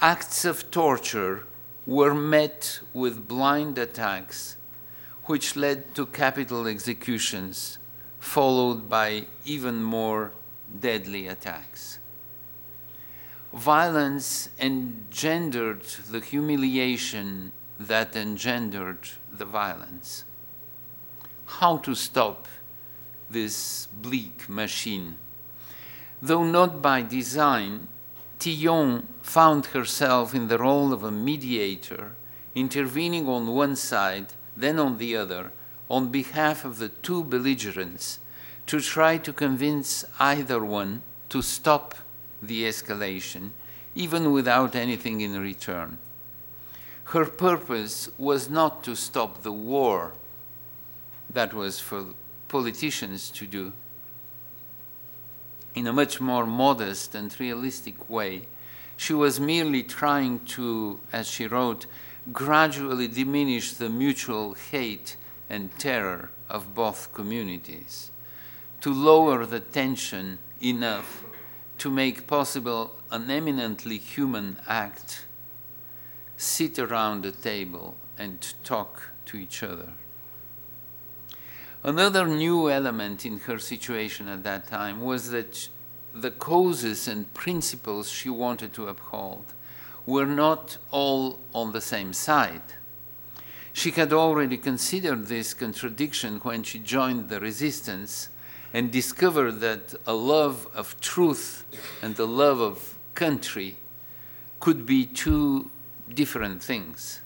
Acts of torture were met with blind attacks which led to capital executions, followed by even more deadly attacks. Violence engendered the humiliation that engendered the violence. How to stop this bleak machine? Though not by design, Tillion found herself in the role of a mediator, intervening on one side then on the other, on behalf of the two belligerents, to try to convince either one to stop the escalation, even without anything in return. Her purpose was not to stop the war, that was for politicians to do. In a much more modest and realistic way, she was merely trying to, as she wrote, gradually diminish the mutual hate and terror of both communities, to lower the tension enough to make possible an eminently human act sit around a table and talk to each other. Another new element in her situation at that time was that the causes and principles she wanted to uphold were not all on the same side. She had already considered this contradiction when she joined the resistance and discovered that a love of truth and a love of country could be two different things.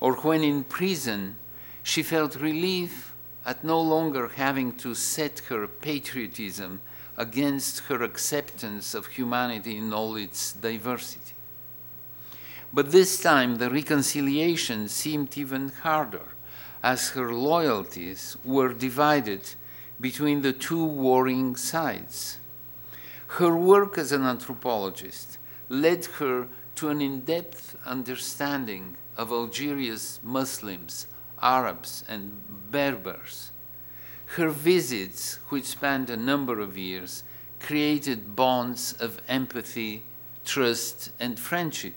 Or when in prison, she felt relief at no longer having to set her patriotism against her acceptance of humanity in all its diversity. But this time the reconciliation seemed even harder, as her loyalties were divided between the two warring sides. Her work as an anthropologist led her to an in depth understanding of Algeria's Muslims, Arabs, and Berbers. Her visits, which spanned a number of years, created bonds of empathy, trust, and friendship.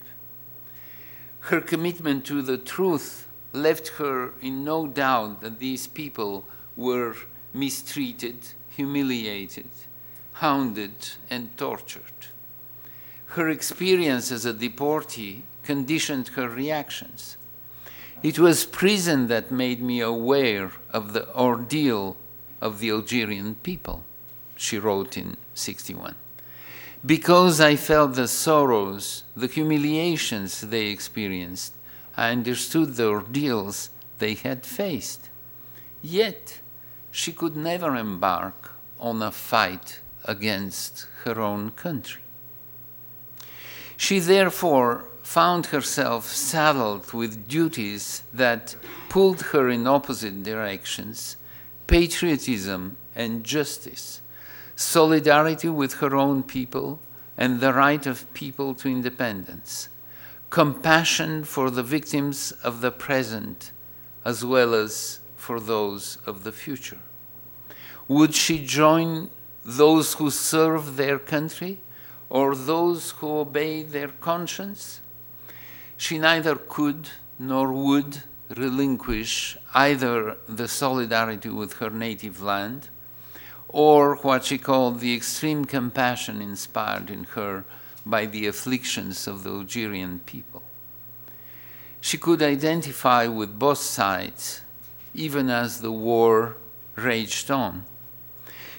Her commitment to the truth left her in no doubt that these people were mistreated, humiliated, hounded, and tortured. Her experience as a deportee conditioned her reactions. It was prison that made me aware of the ordeal of the Algerian people, she wrote in 61. Because I felt the sorrows, the humiliations they experienced, I understood the ordeals they had faced. Yet, she could never embark on a fight against her own country. She therefore found herself saddled with duties that pulled her in opposite directions patriotism and justice, solidarity with her own people and the right of people to independence, compassion for the victims of the present as well as for those of the future. Would she join those who serve their country or those who obey their conscience? She neither could nor would relinquish either the solidarity with her native land or what she called the extreme compassion inspired in her by the afflictions of the Algerian people. She could identify with both sides even as the war raged on.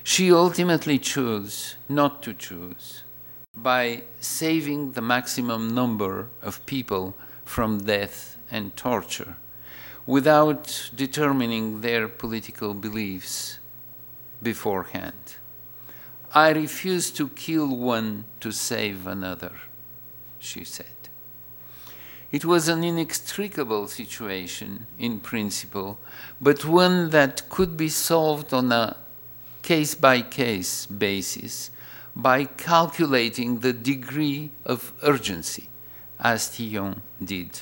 She ultimately chose not to choose by saving the maximum number of people from death and torture without determining their political beliefs beforehand. I refuse to kill one to save another, she said. It was an inextricable situation in principle, but one that could be solved on a case by case basis by calculating the degree of urgency, as Tillion did.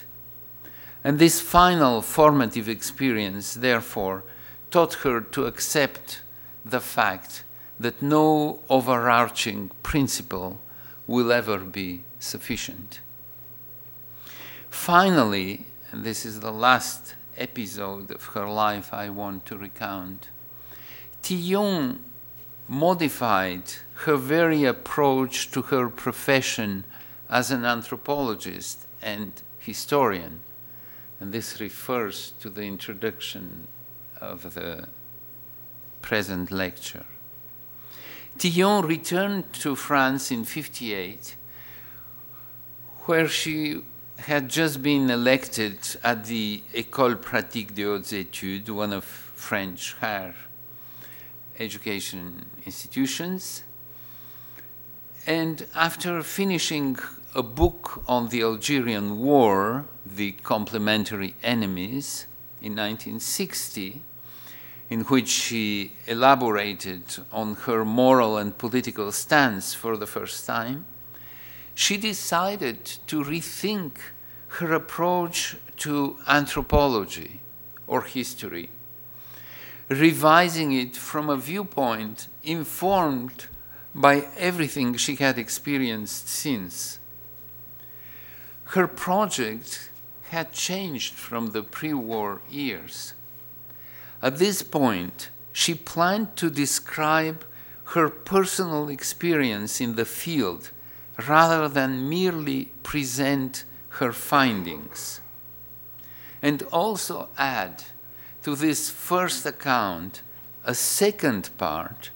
And this final formative experience, therefore, taught her to accept the fact that no overarching principle will ever be sufficient. Finally, and this is the last episode of her life I want to recount, Tillion modified her very approach to her profession as an anthropologist and historian. And this refers to the introduction of the present lecture. Tillion returned to France in 58, where she had just been elected at the École Pratique des Hautes Études, one of French higher education institutions. And after finishing a book on the Algerian War, The Complementary Enemies, in 1960, in which she elaborated on her moral and political stance for the first time, she decided to rethink her approach to anthropology or history, revising it from a viewpoint informed by everything she had experienced since. Her project had changed from the pre war years. At this point, she planned to describe her personal experience in the field rather than merely present her findings. And also add to this first account a second part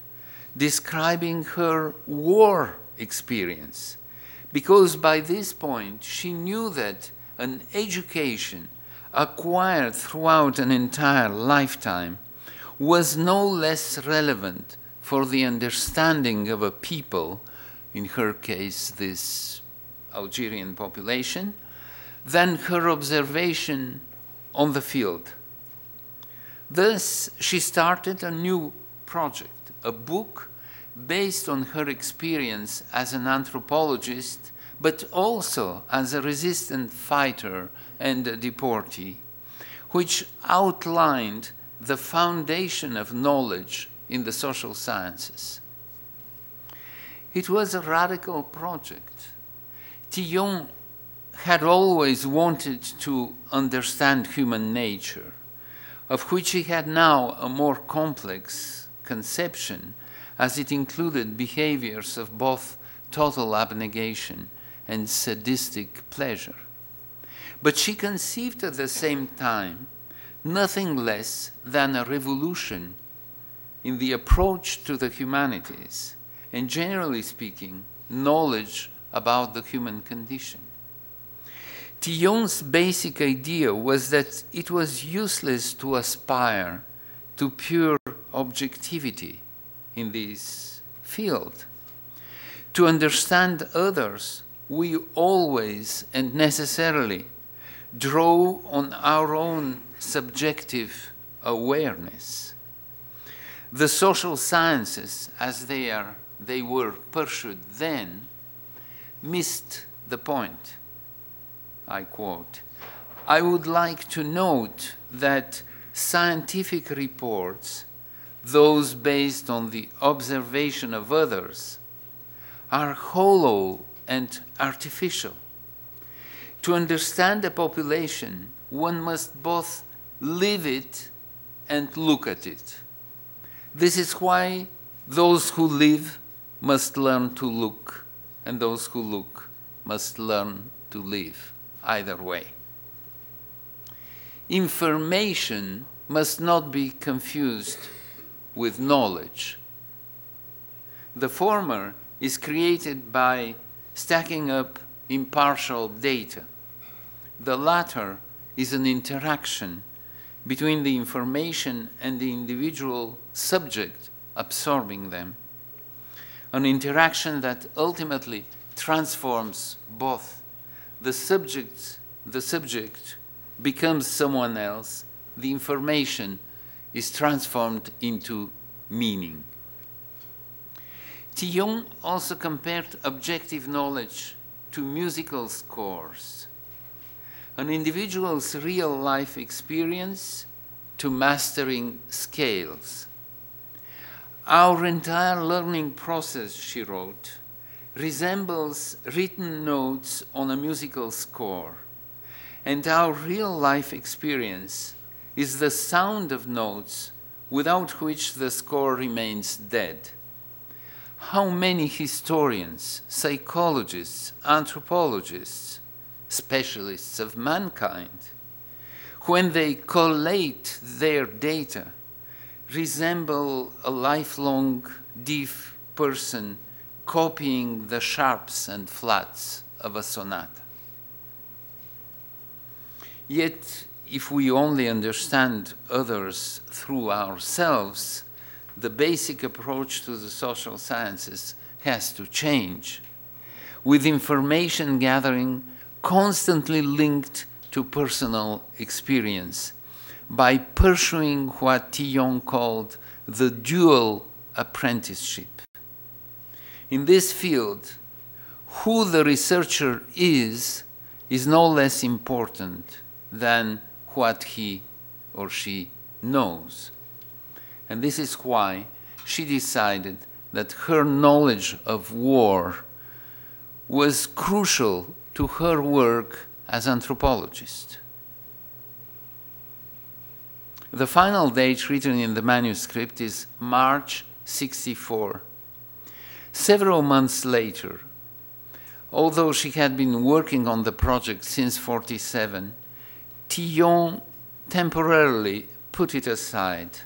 describing her war experience. Because by this point, she knew that an education acquired throughout an entire lifetime was no less relevant for the understanding of a people, in her case, this Algerian population, than her observation on the field. Thus, she started a new project, a book based on her experience as an anthropologist, but also as a resistant fighter and a deportee, which outlined the foundation of knowledge in the social sciences. It was a radical project. Tillion had always wanted to understand human nature, of which he had now a more complex conception as it included behaviors of both total abnegation and sadistic pleasure. But she conceived at the same time nothing less than a revolution in the approach to the humanities, and generally speaking, knowledge about the human condition. Tillion's basic idea was that it was useless to aspire to pure objectivity in this field. To understand others, we always and necessarily draw on our own subjective awareness. The social sciences, as they, are, they were pursued then, missed the point. I quote I would like to note that scientific reports, those based on the observation of others, are hollow and artificial. To understand a population, one must both live it and look at it. This is why those who live must learn to look, and those who look must learn to live, either way. Information must not be confused with knowledge. The former is created by stacking up impartial data. The latter is an interaction between the information and the individual subject absorbing them. An interaction that ultimately transforms both. The subject, the subject becomes someone else, the information is transformed into meaning. Tillion also compared objective knowledge to musical scores, an individual's real life experience to mastering scales. Our entire learning process, she wrote, resembles written notes on a musical score, and our real life experience is the sound of notes without which the score remains dead. How many historians, psychologists, anthropologists, specialists of mankind, when they collate their data, resemble a lifelong deaf person copying the sharps and flats of a sonata. Yet, if we only understand others through ourselves, the basic approach to the social sciences has to change, with information gathering constantly linked to personal experience by pursuing what Tillion called the dual apprenticeship. In this field, who the researcher is is no less important than what he or she knows. And this is why she decided that her knowledge of war was crucial to her work as anthropologist. The final date written in the manuscript is March 64. Several months later, although she had been working on the project since 47, Tillion temporarily put it aside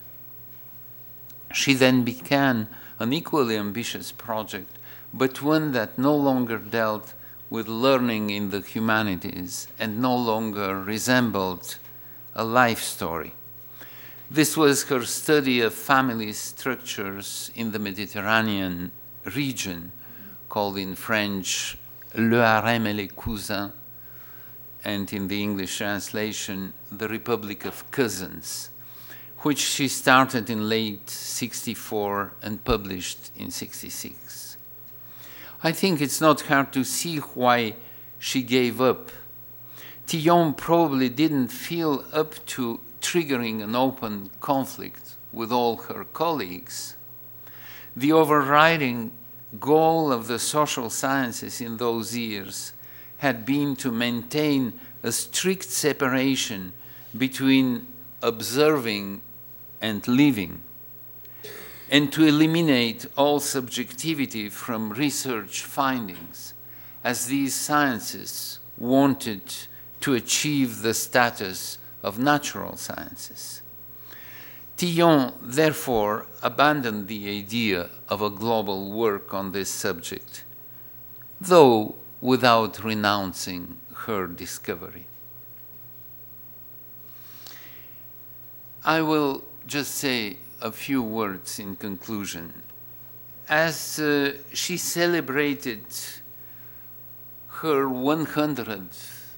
she then began an equally ambitious project, but one that no longer dealt with learning in the humanities and no longer resembled a life story. This was her study of family structures in the Mediterranean region, called in French Le Harem et les Cousins, and in the English translation, The Republic of Cousins, which she started in late 64 and published in 66. I think it's not hard to see why she gave up. Tillion probably didn't feel up to triggering an open conflict with all her colleagues. The overriding goal of the social sciences in those years had been to maintain a strict separation between observing and living, and to eliminate all subjectivity from research findings, as these sciences wanted to achieve the status of natural sciences. Tillion therefore abandoned the idea of a global work on this subject, though without renouncing her discovery. I will just say a few words in conclusion. As uh, she celebrated her 100th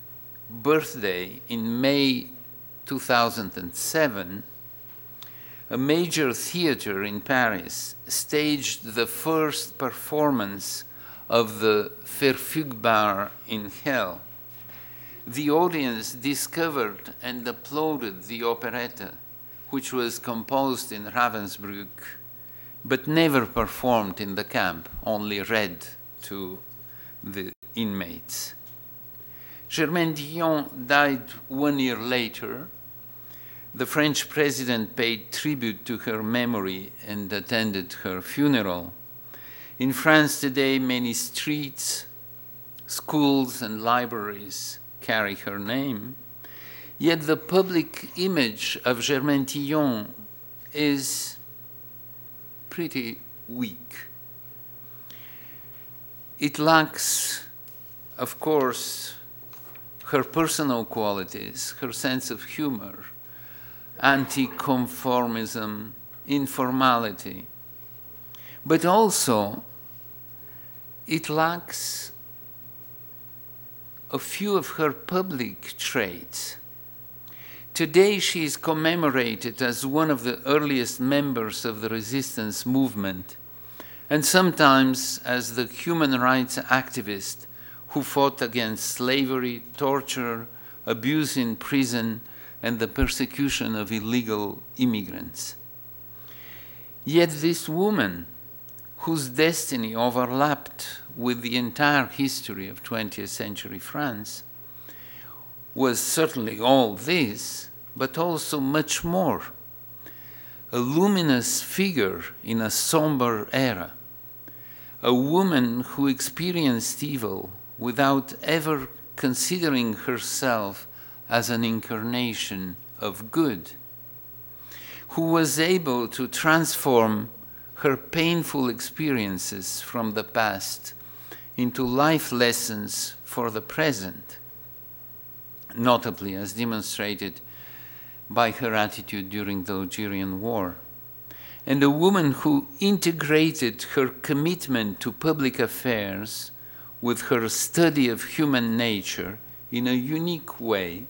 birthday in May 2007, a major theater in Paris staged the first performance of the Verfügbar in Hell. The audience discovered and applauded the operetta, which was composed in Ravensbrück, but never performed in the camp, only read to the inmates. Germaine Tillion died one year later. The French president paid tribute to her memory and attended her funeral. In France today, many streets, schools, and libraries carry her name. Yet the public image of Germaine Tillion is pretty weak. It lacks, of course, her personal qualities, her sense of humor, anti conformism, informality, but also it lacks a few of her public traits. Today, she is commemorated as one of the earliest members of the resistance movement, and sometimes as the human rights activist who fought against slavery, torture, abuse in prison, and the persecution of illegal immigrants. Yet, this woman whose destiny overlapped with the entire history of 20th century France, was certainly all this, but also much more. A luminous figure in a somber era, a woman who experienced evil without ever considering herself as an incarnation of good, who was able to transform her painful experiences from the past into life lessons for the present, notably as demonstrated by her attitude during the Algerian War. And a woman who integrated her commitment to public affairs with her study of human nature in a unique way,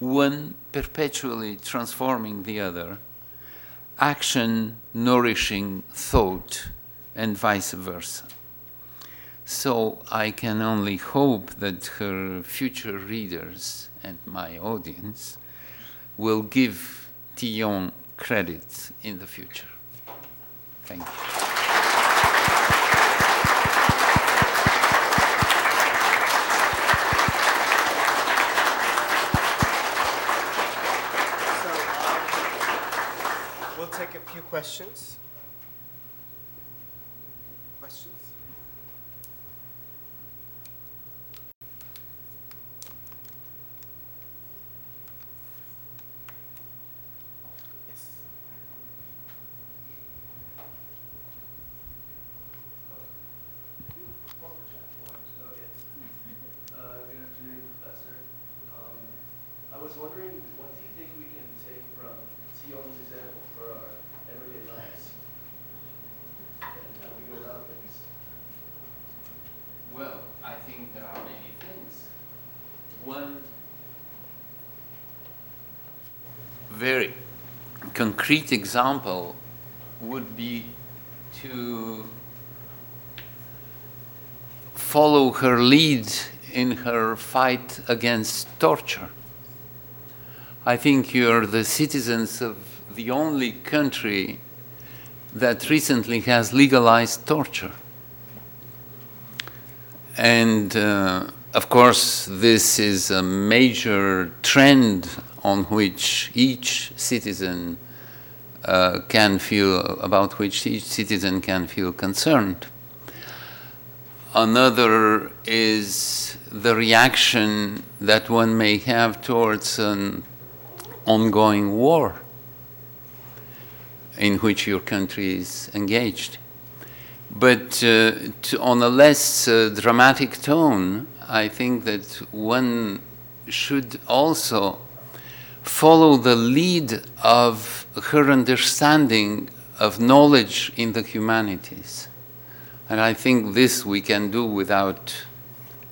one perpetually transforming the other action nourishing thought, and vice versa. So I can only hope that her future readers and my audience will give Tillion credit in the future. Thank you. few questions. Questions? Yes. Good afternoon, Professor. I was wondering, what do you think we can take from Sion's example for our everyday lives and how we go about things. Well, I think there are many things. One very concrete example would be to follow her lead in her fight against torture. I think you're the citizens of the only country that recently has legalized torture. And uh, of course, this is a major trend on which each citizen uh, can feel, about which each citizen can feel concerned. Another is the reaction that one may have towards an ongoing war in which your country is engaged. But uh, to, on a less uh, dramatic tone, I think that one should also follow the lead of her understanding of knowledge in the humanities. And I think this we can do without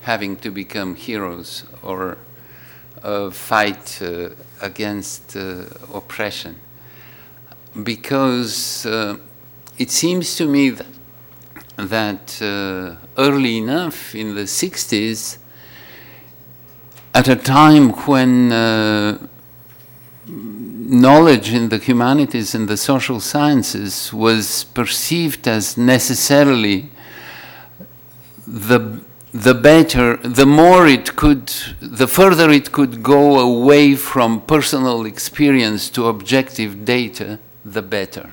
having to become heroes or uh, fight uh, against uh, oppression. Because uh, it seems to me that, that uh, early enough in the 60s, at a time when uh, knowledge in the humanities and the social sciences was perceived as necessarily the the better, the more it could, the further it could go away from personal experience to objective data, the better.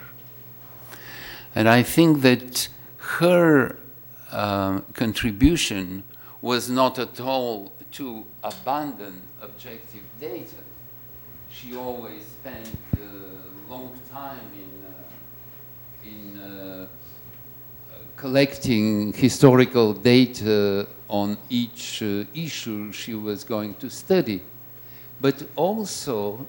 And I think that her uh, contribution was not at all to abandon objective data. She always spent a long time in, uh, in uh, collecting historical data on each uh, issue she was going to study, but also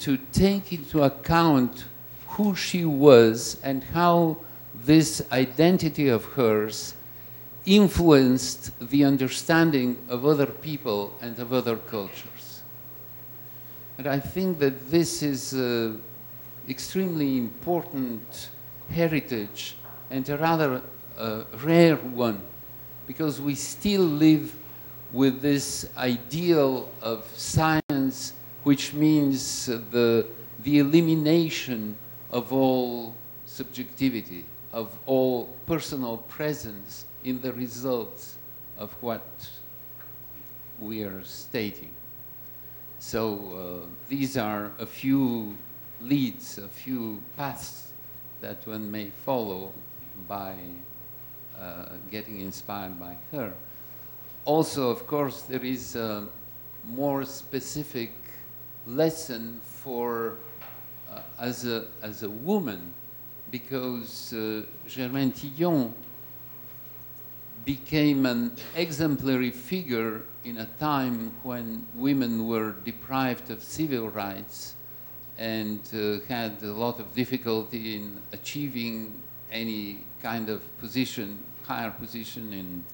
to take into account who she was and how this identity of hers influenced the understanding of other people and of other cultures. And I think that this is an extremely important heritage and a rather uh, rare one because we still live with this ideal of science which means the, the elimination of all subjectivity, of all personal presence in the results of what we are stating. So uh, these are a few leads, a few paths that one may follow by uh, getting inspired by her. Also, of course, there is a more specific lesson for uh, as, a, as a woman because uh, Germaine Tillion became an exemplary figure in a time when women were deprived of civil rights and uh, had a lot of difficulty in achieving any kind of position, higher position in,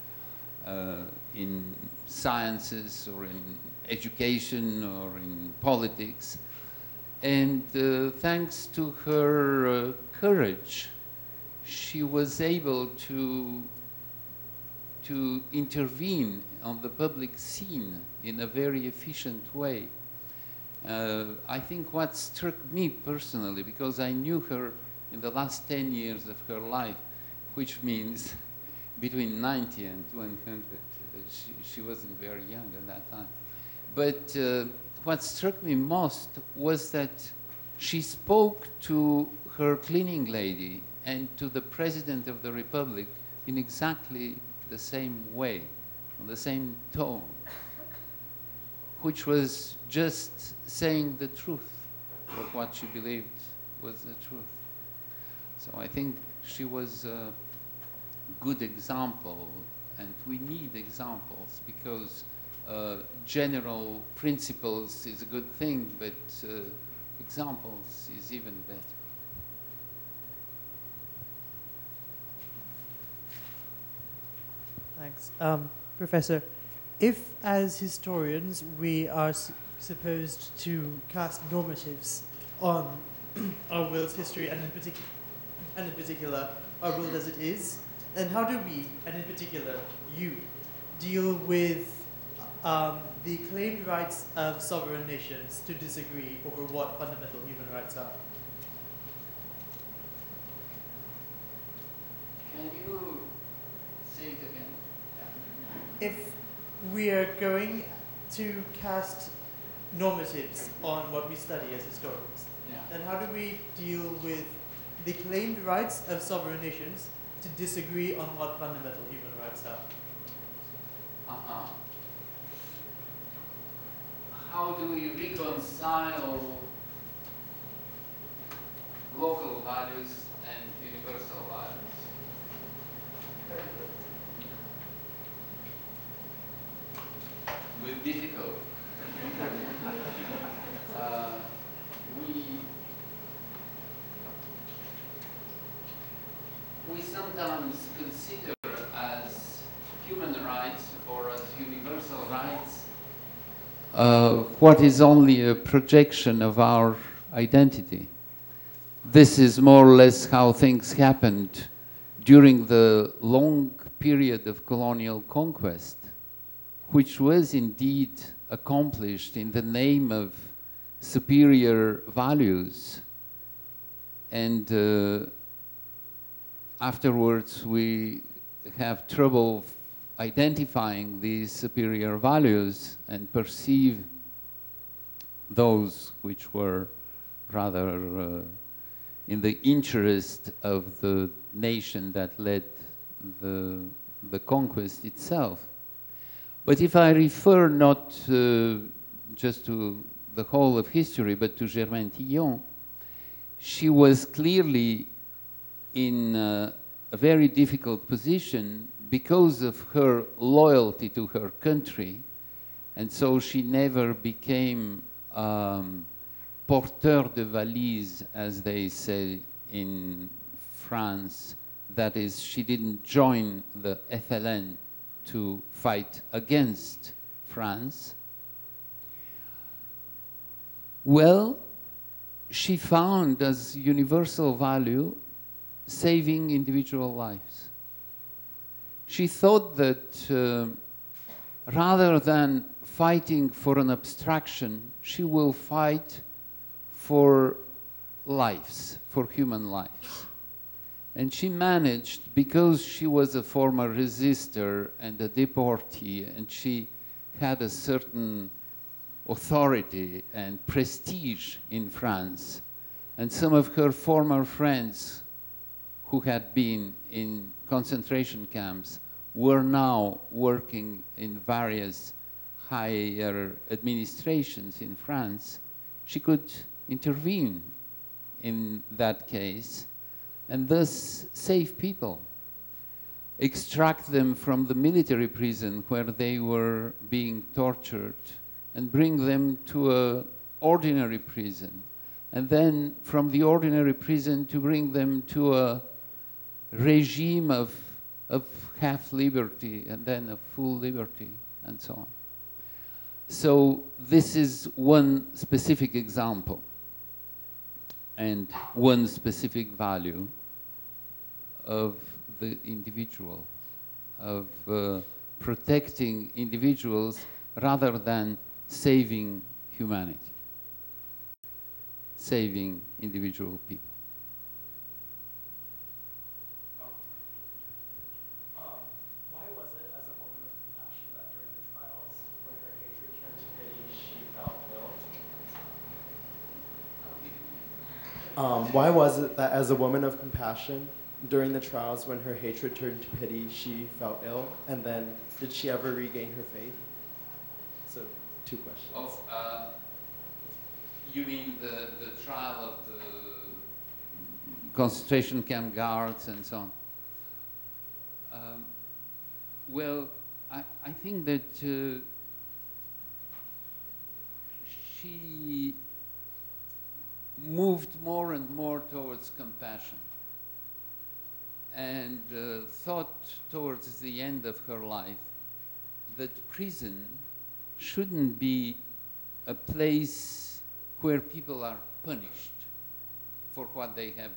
uh, in sciences or in education or in politics. And uh, thanks to her uh, courage, she was able to, to intervene on the public scene in a very efficient way. Uh, I think what struck me personally, because I knew her in the last 10 years of her life, which means <laughs> between 90 and 100. Uh, she, she wasn't very young at that time. But uh, what struck me most was that she spoke to her cleaning lady and to the president of the republic in exactly the same way, on the same tone, which was just saying the truth of what she believed was the truth. So I think she was a good example, and we need examples because uh, general principles is a good thing, but uh, examples is even better. Thanks. Um, Professor, if as historians we are supposed to cast normatives on <clears throat> our world's history and in, partic- and in particular our world as it is, then how do we, and in particular you, deal with um, the claimed rights of sovereign nations to disagree over what fundamental human rights are? Can you? If we are going to cast normatives on what we study as historians, Yeah. then how do we deal with the claimed rights of sovereign nations to disagree on what fundamental human rights are? Uh-huh. How do we reconcile local values and universal values? With difficulty. <laughs> uh, we we sometimes consider as human rights or as universal rights uh, what is only a projection of our identity. This is more or less how things happened during the long period of colonial conquest, which was indeed accomplished in the name of superior values. And uh, afterwards, we have trouble identifying these superior values and perceive those which were rather uh, in the interest of the nation that led the, the conquest itself. But if I refer not uh, just to the whole of history, but to Germaine Tillion, she was clearly in uh, a very difficult position because of her loyalty to her country, and so she never became um, porteur de valise, as they say in France. That is, she didn't join the FLN to fight against France. Well, she found as universal value saving individual lives. She thought that uh, rather than fighting for an abstraction, she will fight for lives, for human lives. And she managed, because she was a former resistor and a deportee, and she had a certain authority and prestige in France, and some of her former friends who had been in concentration camps were now working in various higher administrations in France, she could intervene in that case and thus save people, extract them from the military prison where they were being tortured and bring them to a ordinary prison. And then from the ordinary prison to bring them to a regime of, of half liberty and then of full liberty and so on. So this is one specific example and one specific value of the individual, of uh, protecting individuals rather than saving humanity, saving individual people. Um, why was it, as a woman of compassion, that during the trials, when her hatred turned to pity, she felt ill? Um, why was it that, as a woman of compassion, during the trials, when her hatred turned to pity, she felt ill? And then, did she ever regain her faith? So, two questions. Of, uh, you mean the, the trial of the concentration camp guards and so on? Um, well, I, I think that uh, she moved more and more towards compassion and uh, thought towards the end of her life that prison shouldn't be a place where people are punished for what they have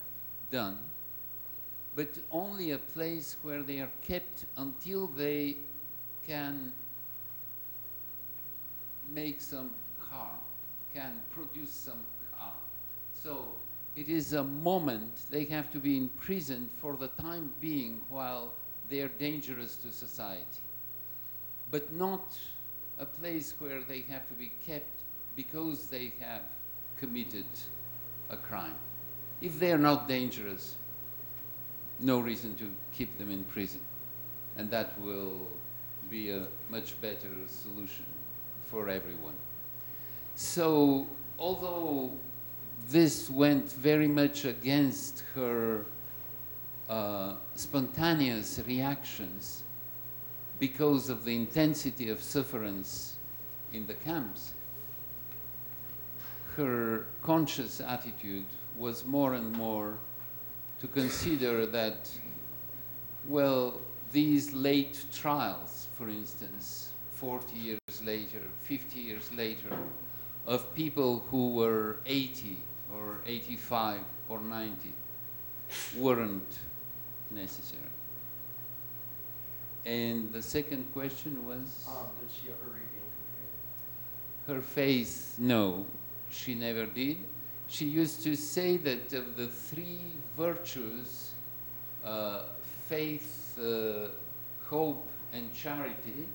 done, but only a place where they are kept until they can make some harm, can produce some. So it is a moment they have to be imprisoned for the time being while they are dangerous to society, but not a place where they have to be kept because they have committed a crime. If they are not dangerous, no reason to keep them in prison. And that will be a much better solution for everyone. So, although this went very much against her uh, spontaneous reactions because of the intensity of sufferance in the camps, her conscious attitude was more and more to consider that, well, these late trials, for instance, 40 years later, 50 years later, of people who were 80 or 85 or 90 weren't necessary. And the second question was? Um, did she ever regain her faith? Her faith, no, she never did. She used to say that of the three virtues, uh, faith, uh, hope, and charity,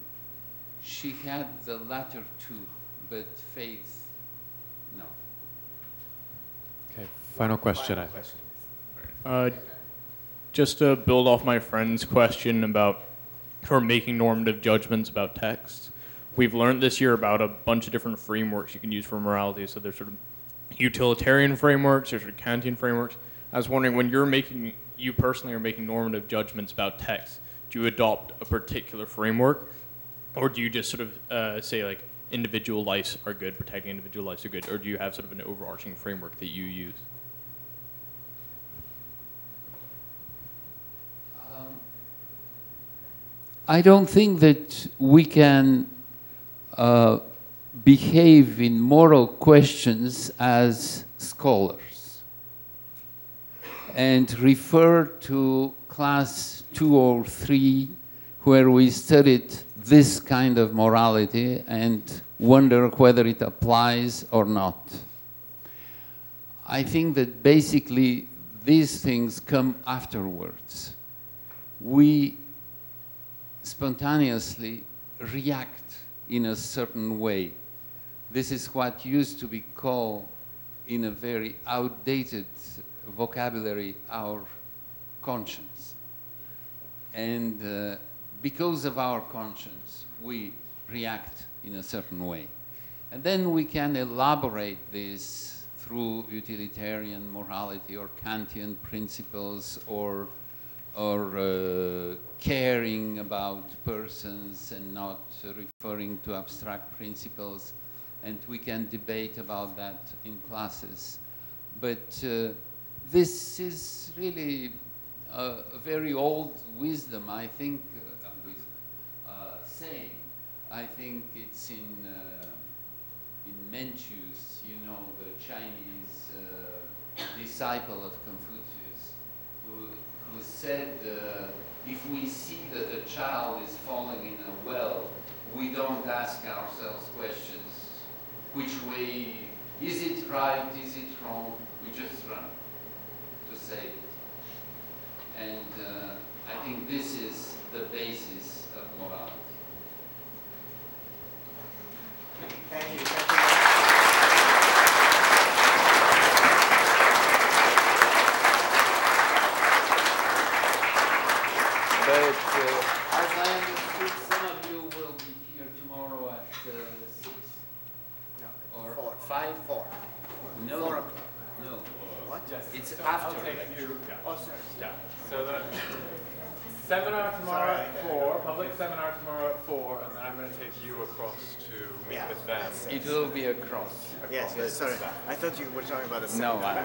she had the latter two, but faith, no. Final question. I- Uh, just to build off my friend's question about her making normative judgments about text, we've learned this year about a bunch of different frameworks you can use for morality. So there's sort of utilitarian frameworks, there's sort of Kantian frameworks. I was wondering when you're making, you personally are making normative judgments about text, do you adopt a particular framework, or do you just sort of uh, say like individual lives are good, protecting individual lives are good, or do you have sort of an overarching framework that you use? I don't think that we can uh, behave in moral questions as scholars and refer to class two or three where we studied this kind of morality and wonder whether it applies or not. I think that basically these things come afterwards. We spontaneously react in a certain way. This is what used to be called, in a very outdated vocabulary, our conscience. And uh, because of our conscience, we react in a certain way. And then we can elaborate this through utilitarian morality or Kantian principles or, or uh, caring about persons and not referring to abstract principles. And we can debate about that in classes. But uh, this is really a, a very old wisdom, I think, uh, wisdom, uh, saying. I think it's in, uh, in Mencius, you know, the Chinese uh, disciple of Confucius, who, said, uh, if we see that a child is falling in a well, we don't ask ourselves questions, which way, is it right, is it wrong? We just run to save it. And uh, I think this is the basis of morality. Thank you. Thank you. But uh, as I understood, some of you will be here tomorrow at uh, six No, or four. five. Four. No, Four o'clock. no, What? it's after. I'll Oh, sorry. Yeah, so the, Seminar tomorrow at four, public seminar tomorrow at four, and then I'm gonna take you across to meet Yeah. with them. It will be across. cross. Yes, yes, sorry. I thought you were talking about the No, seminar.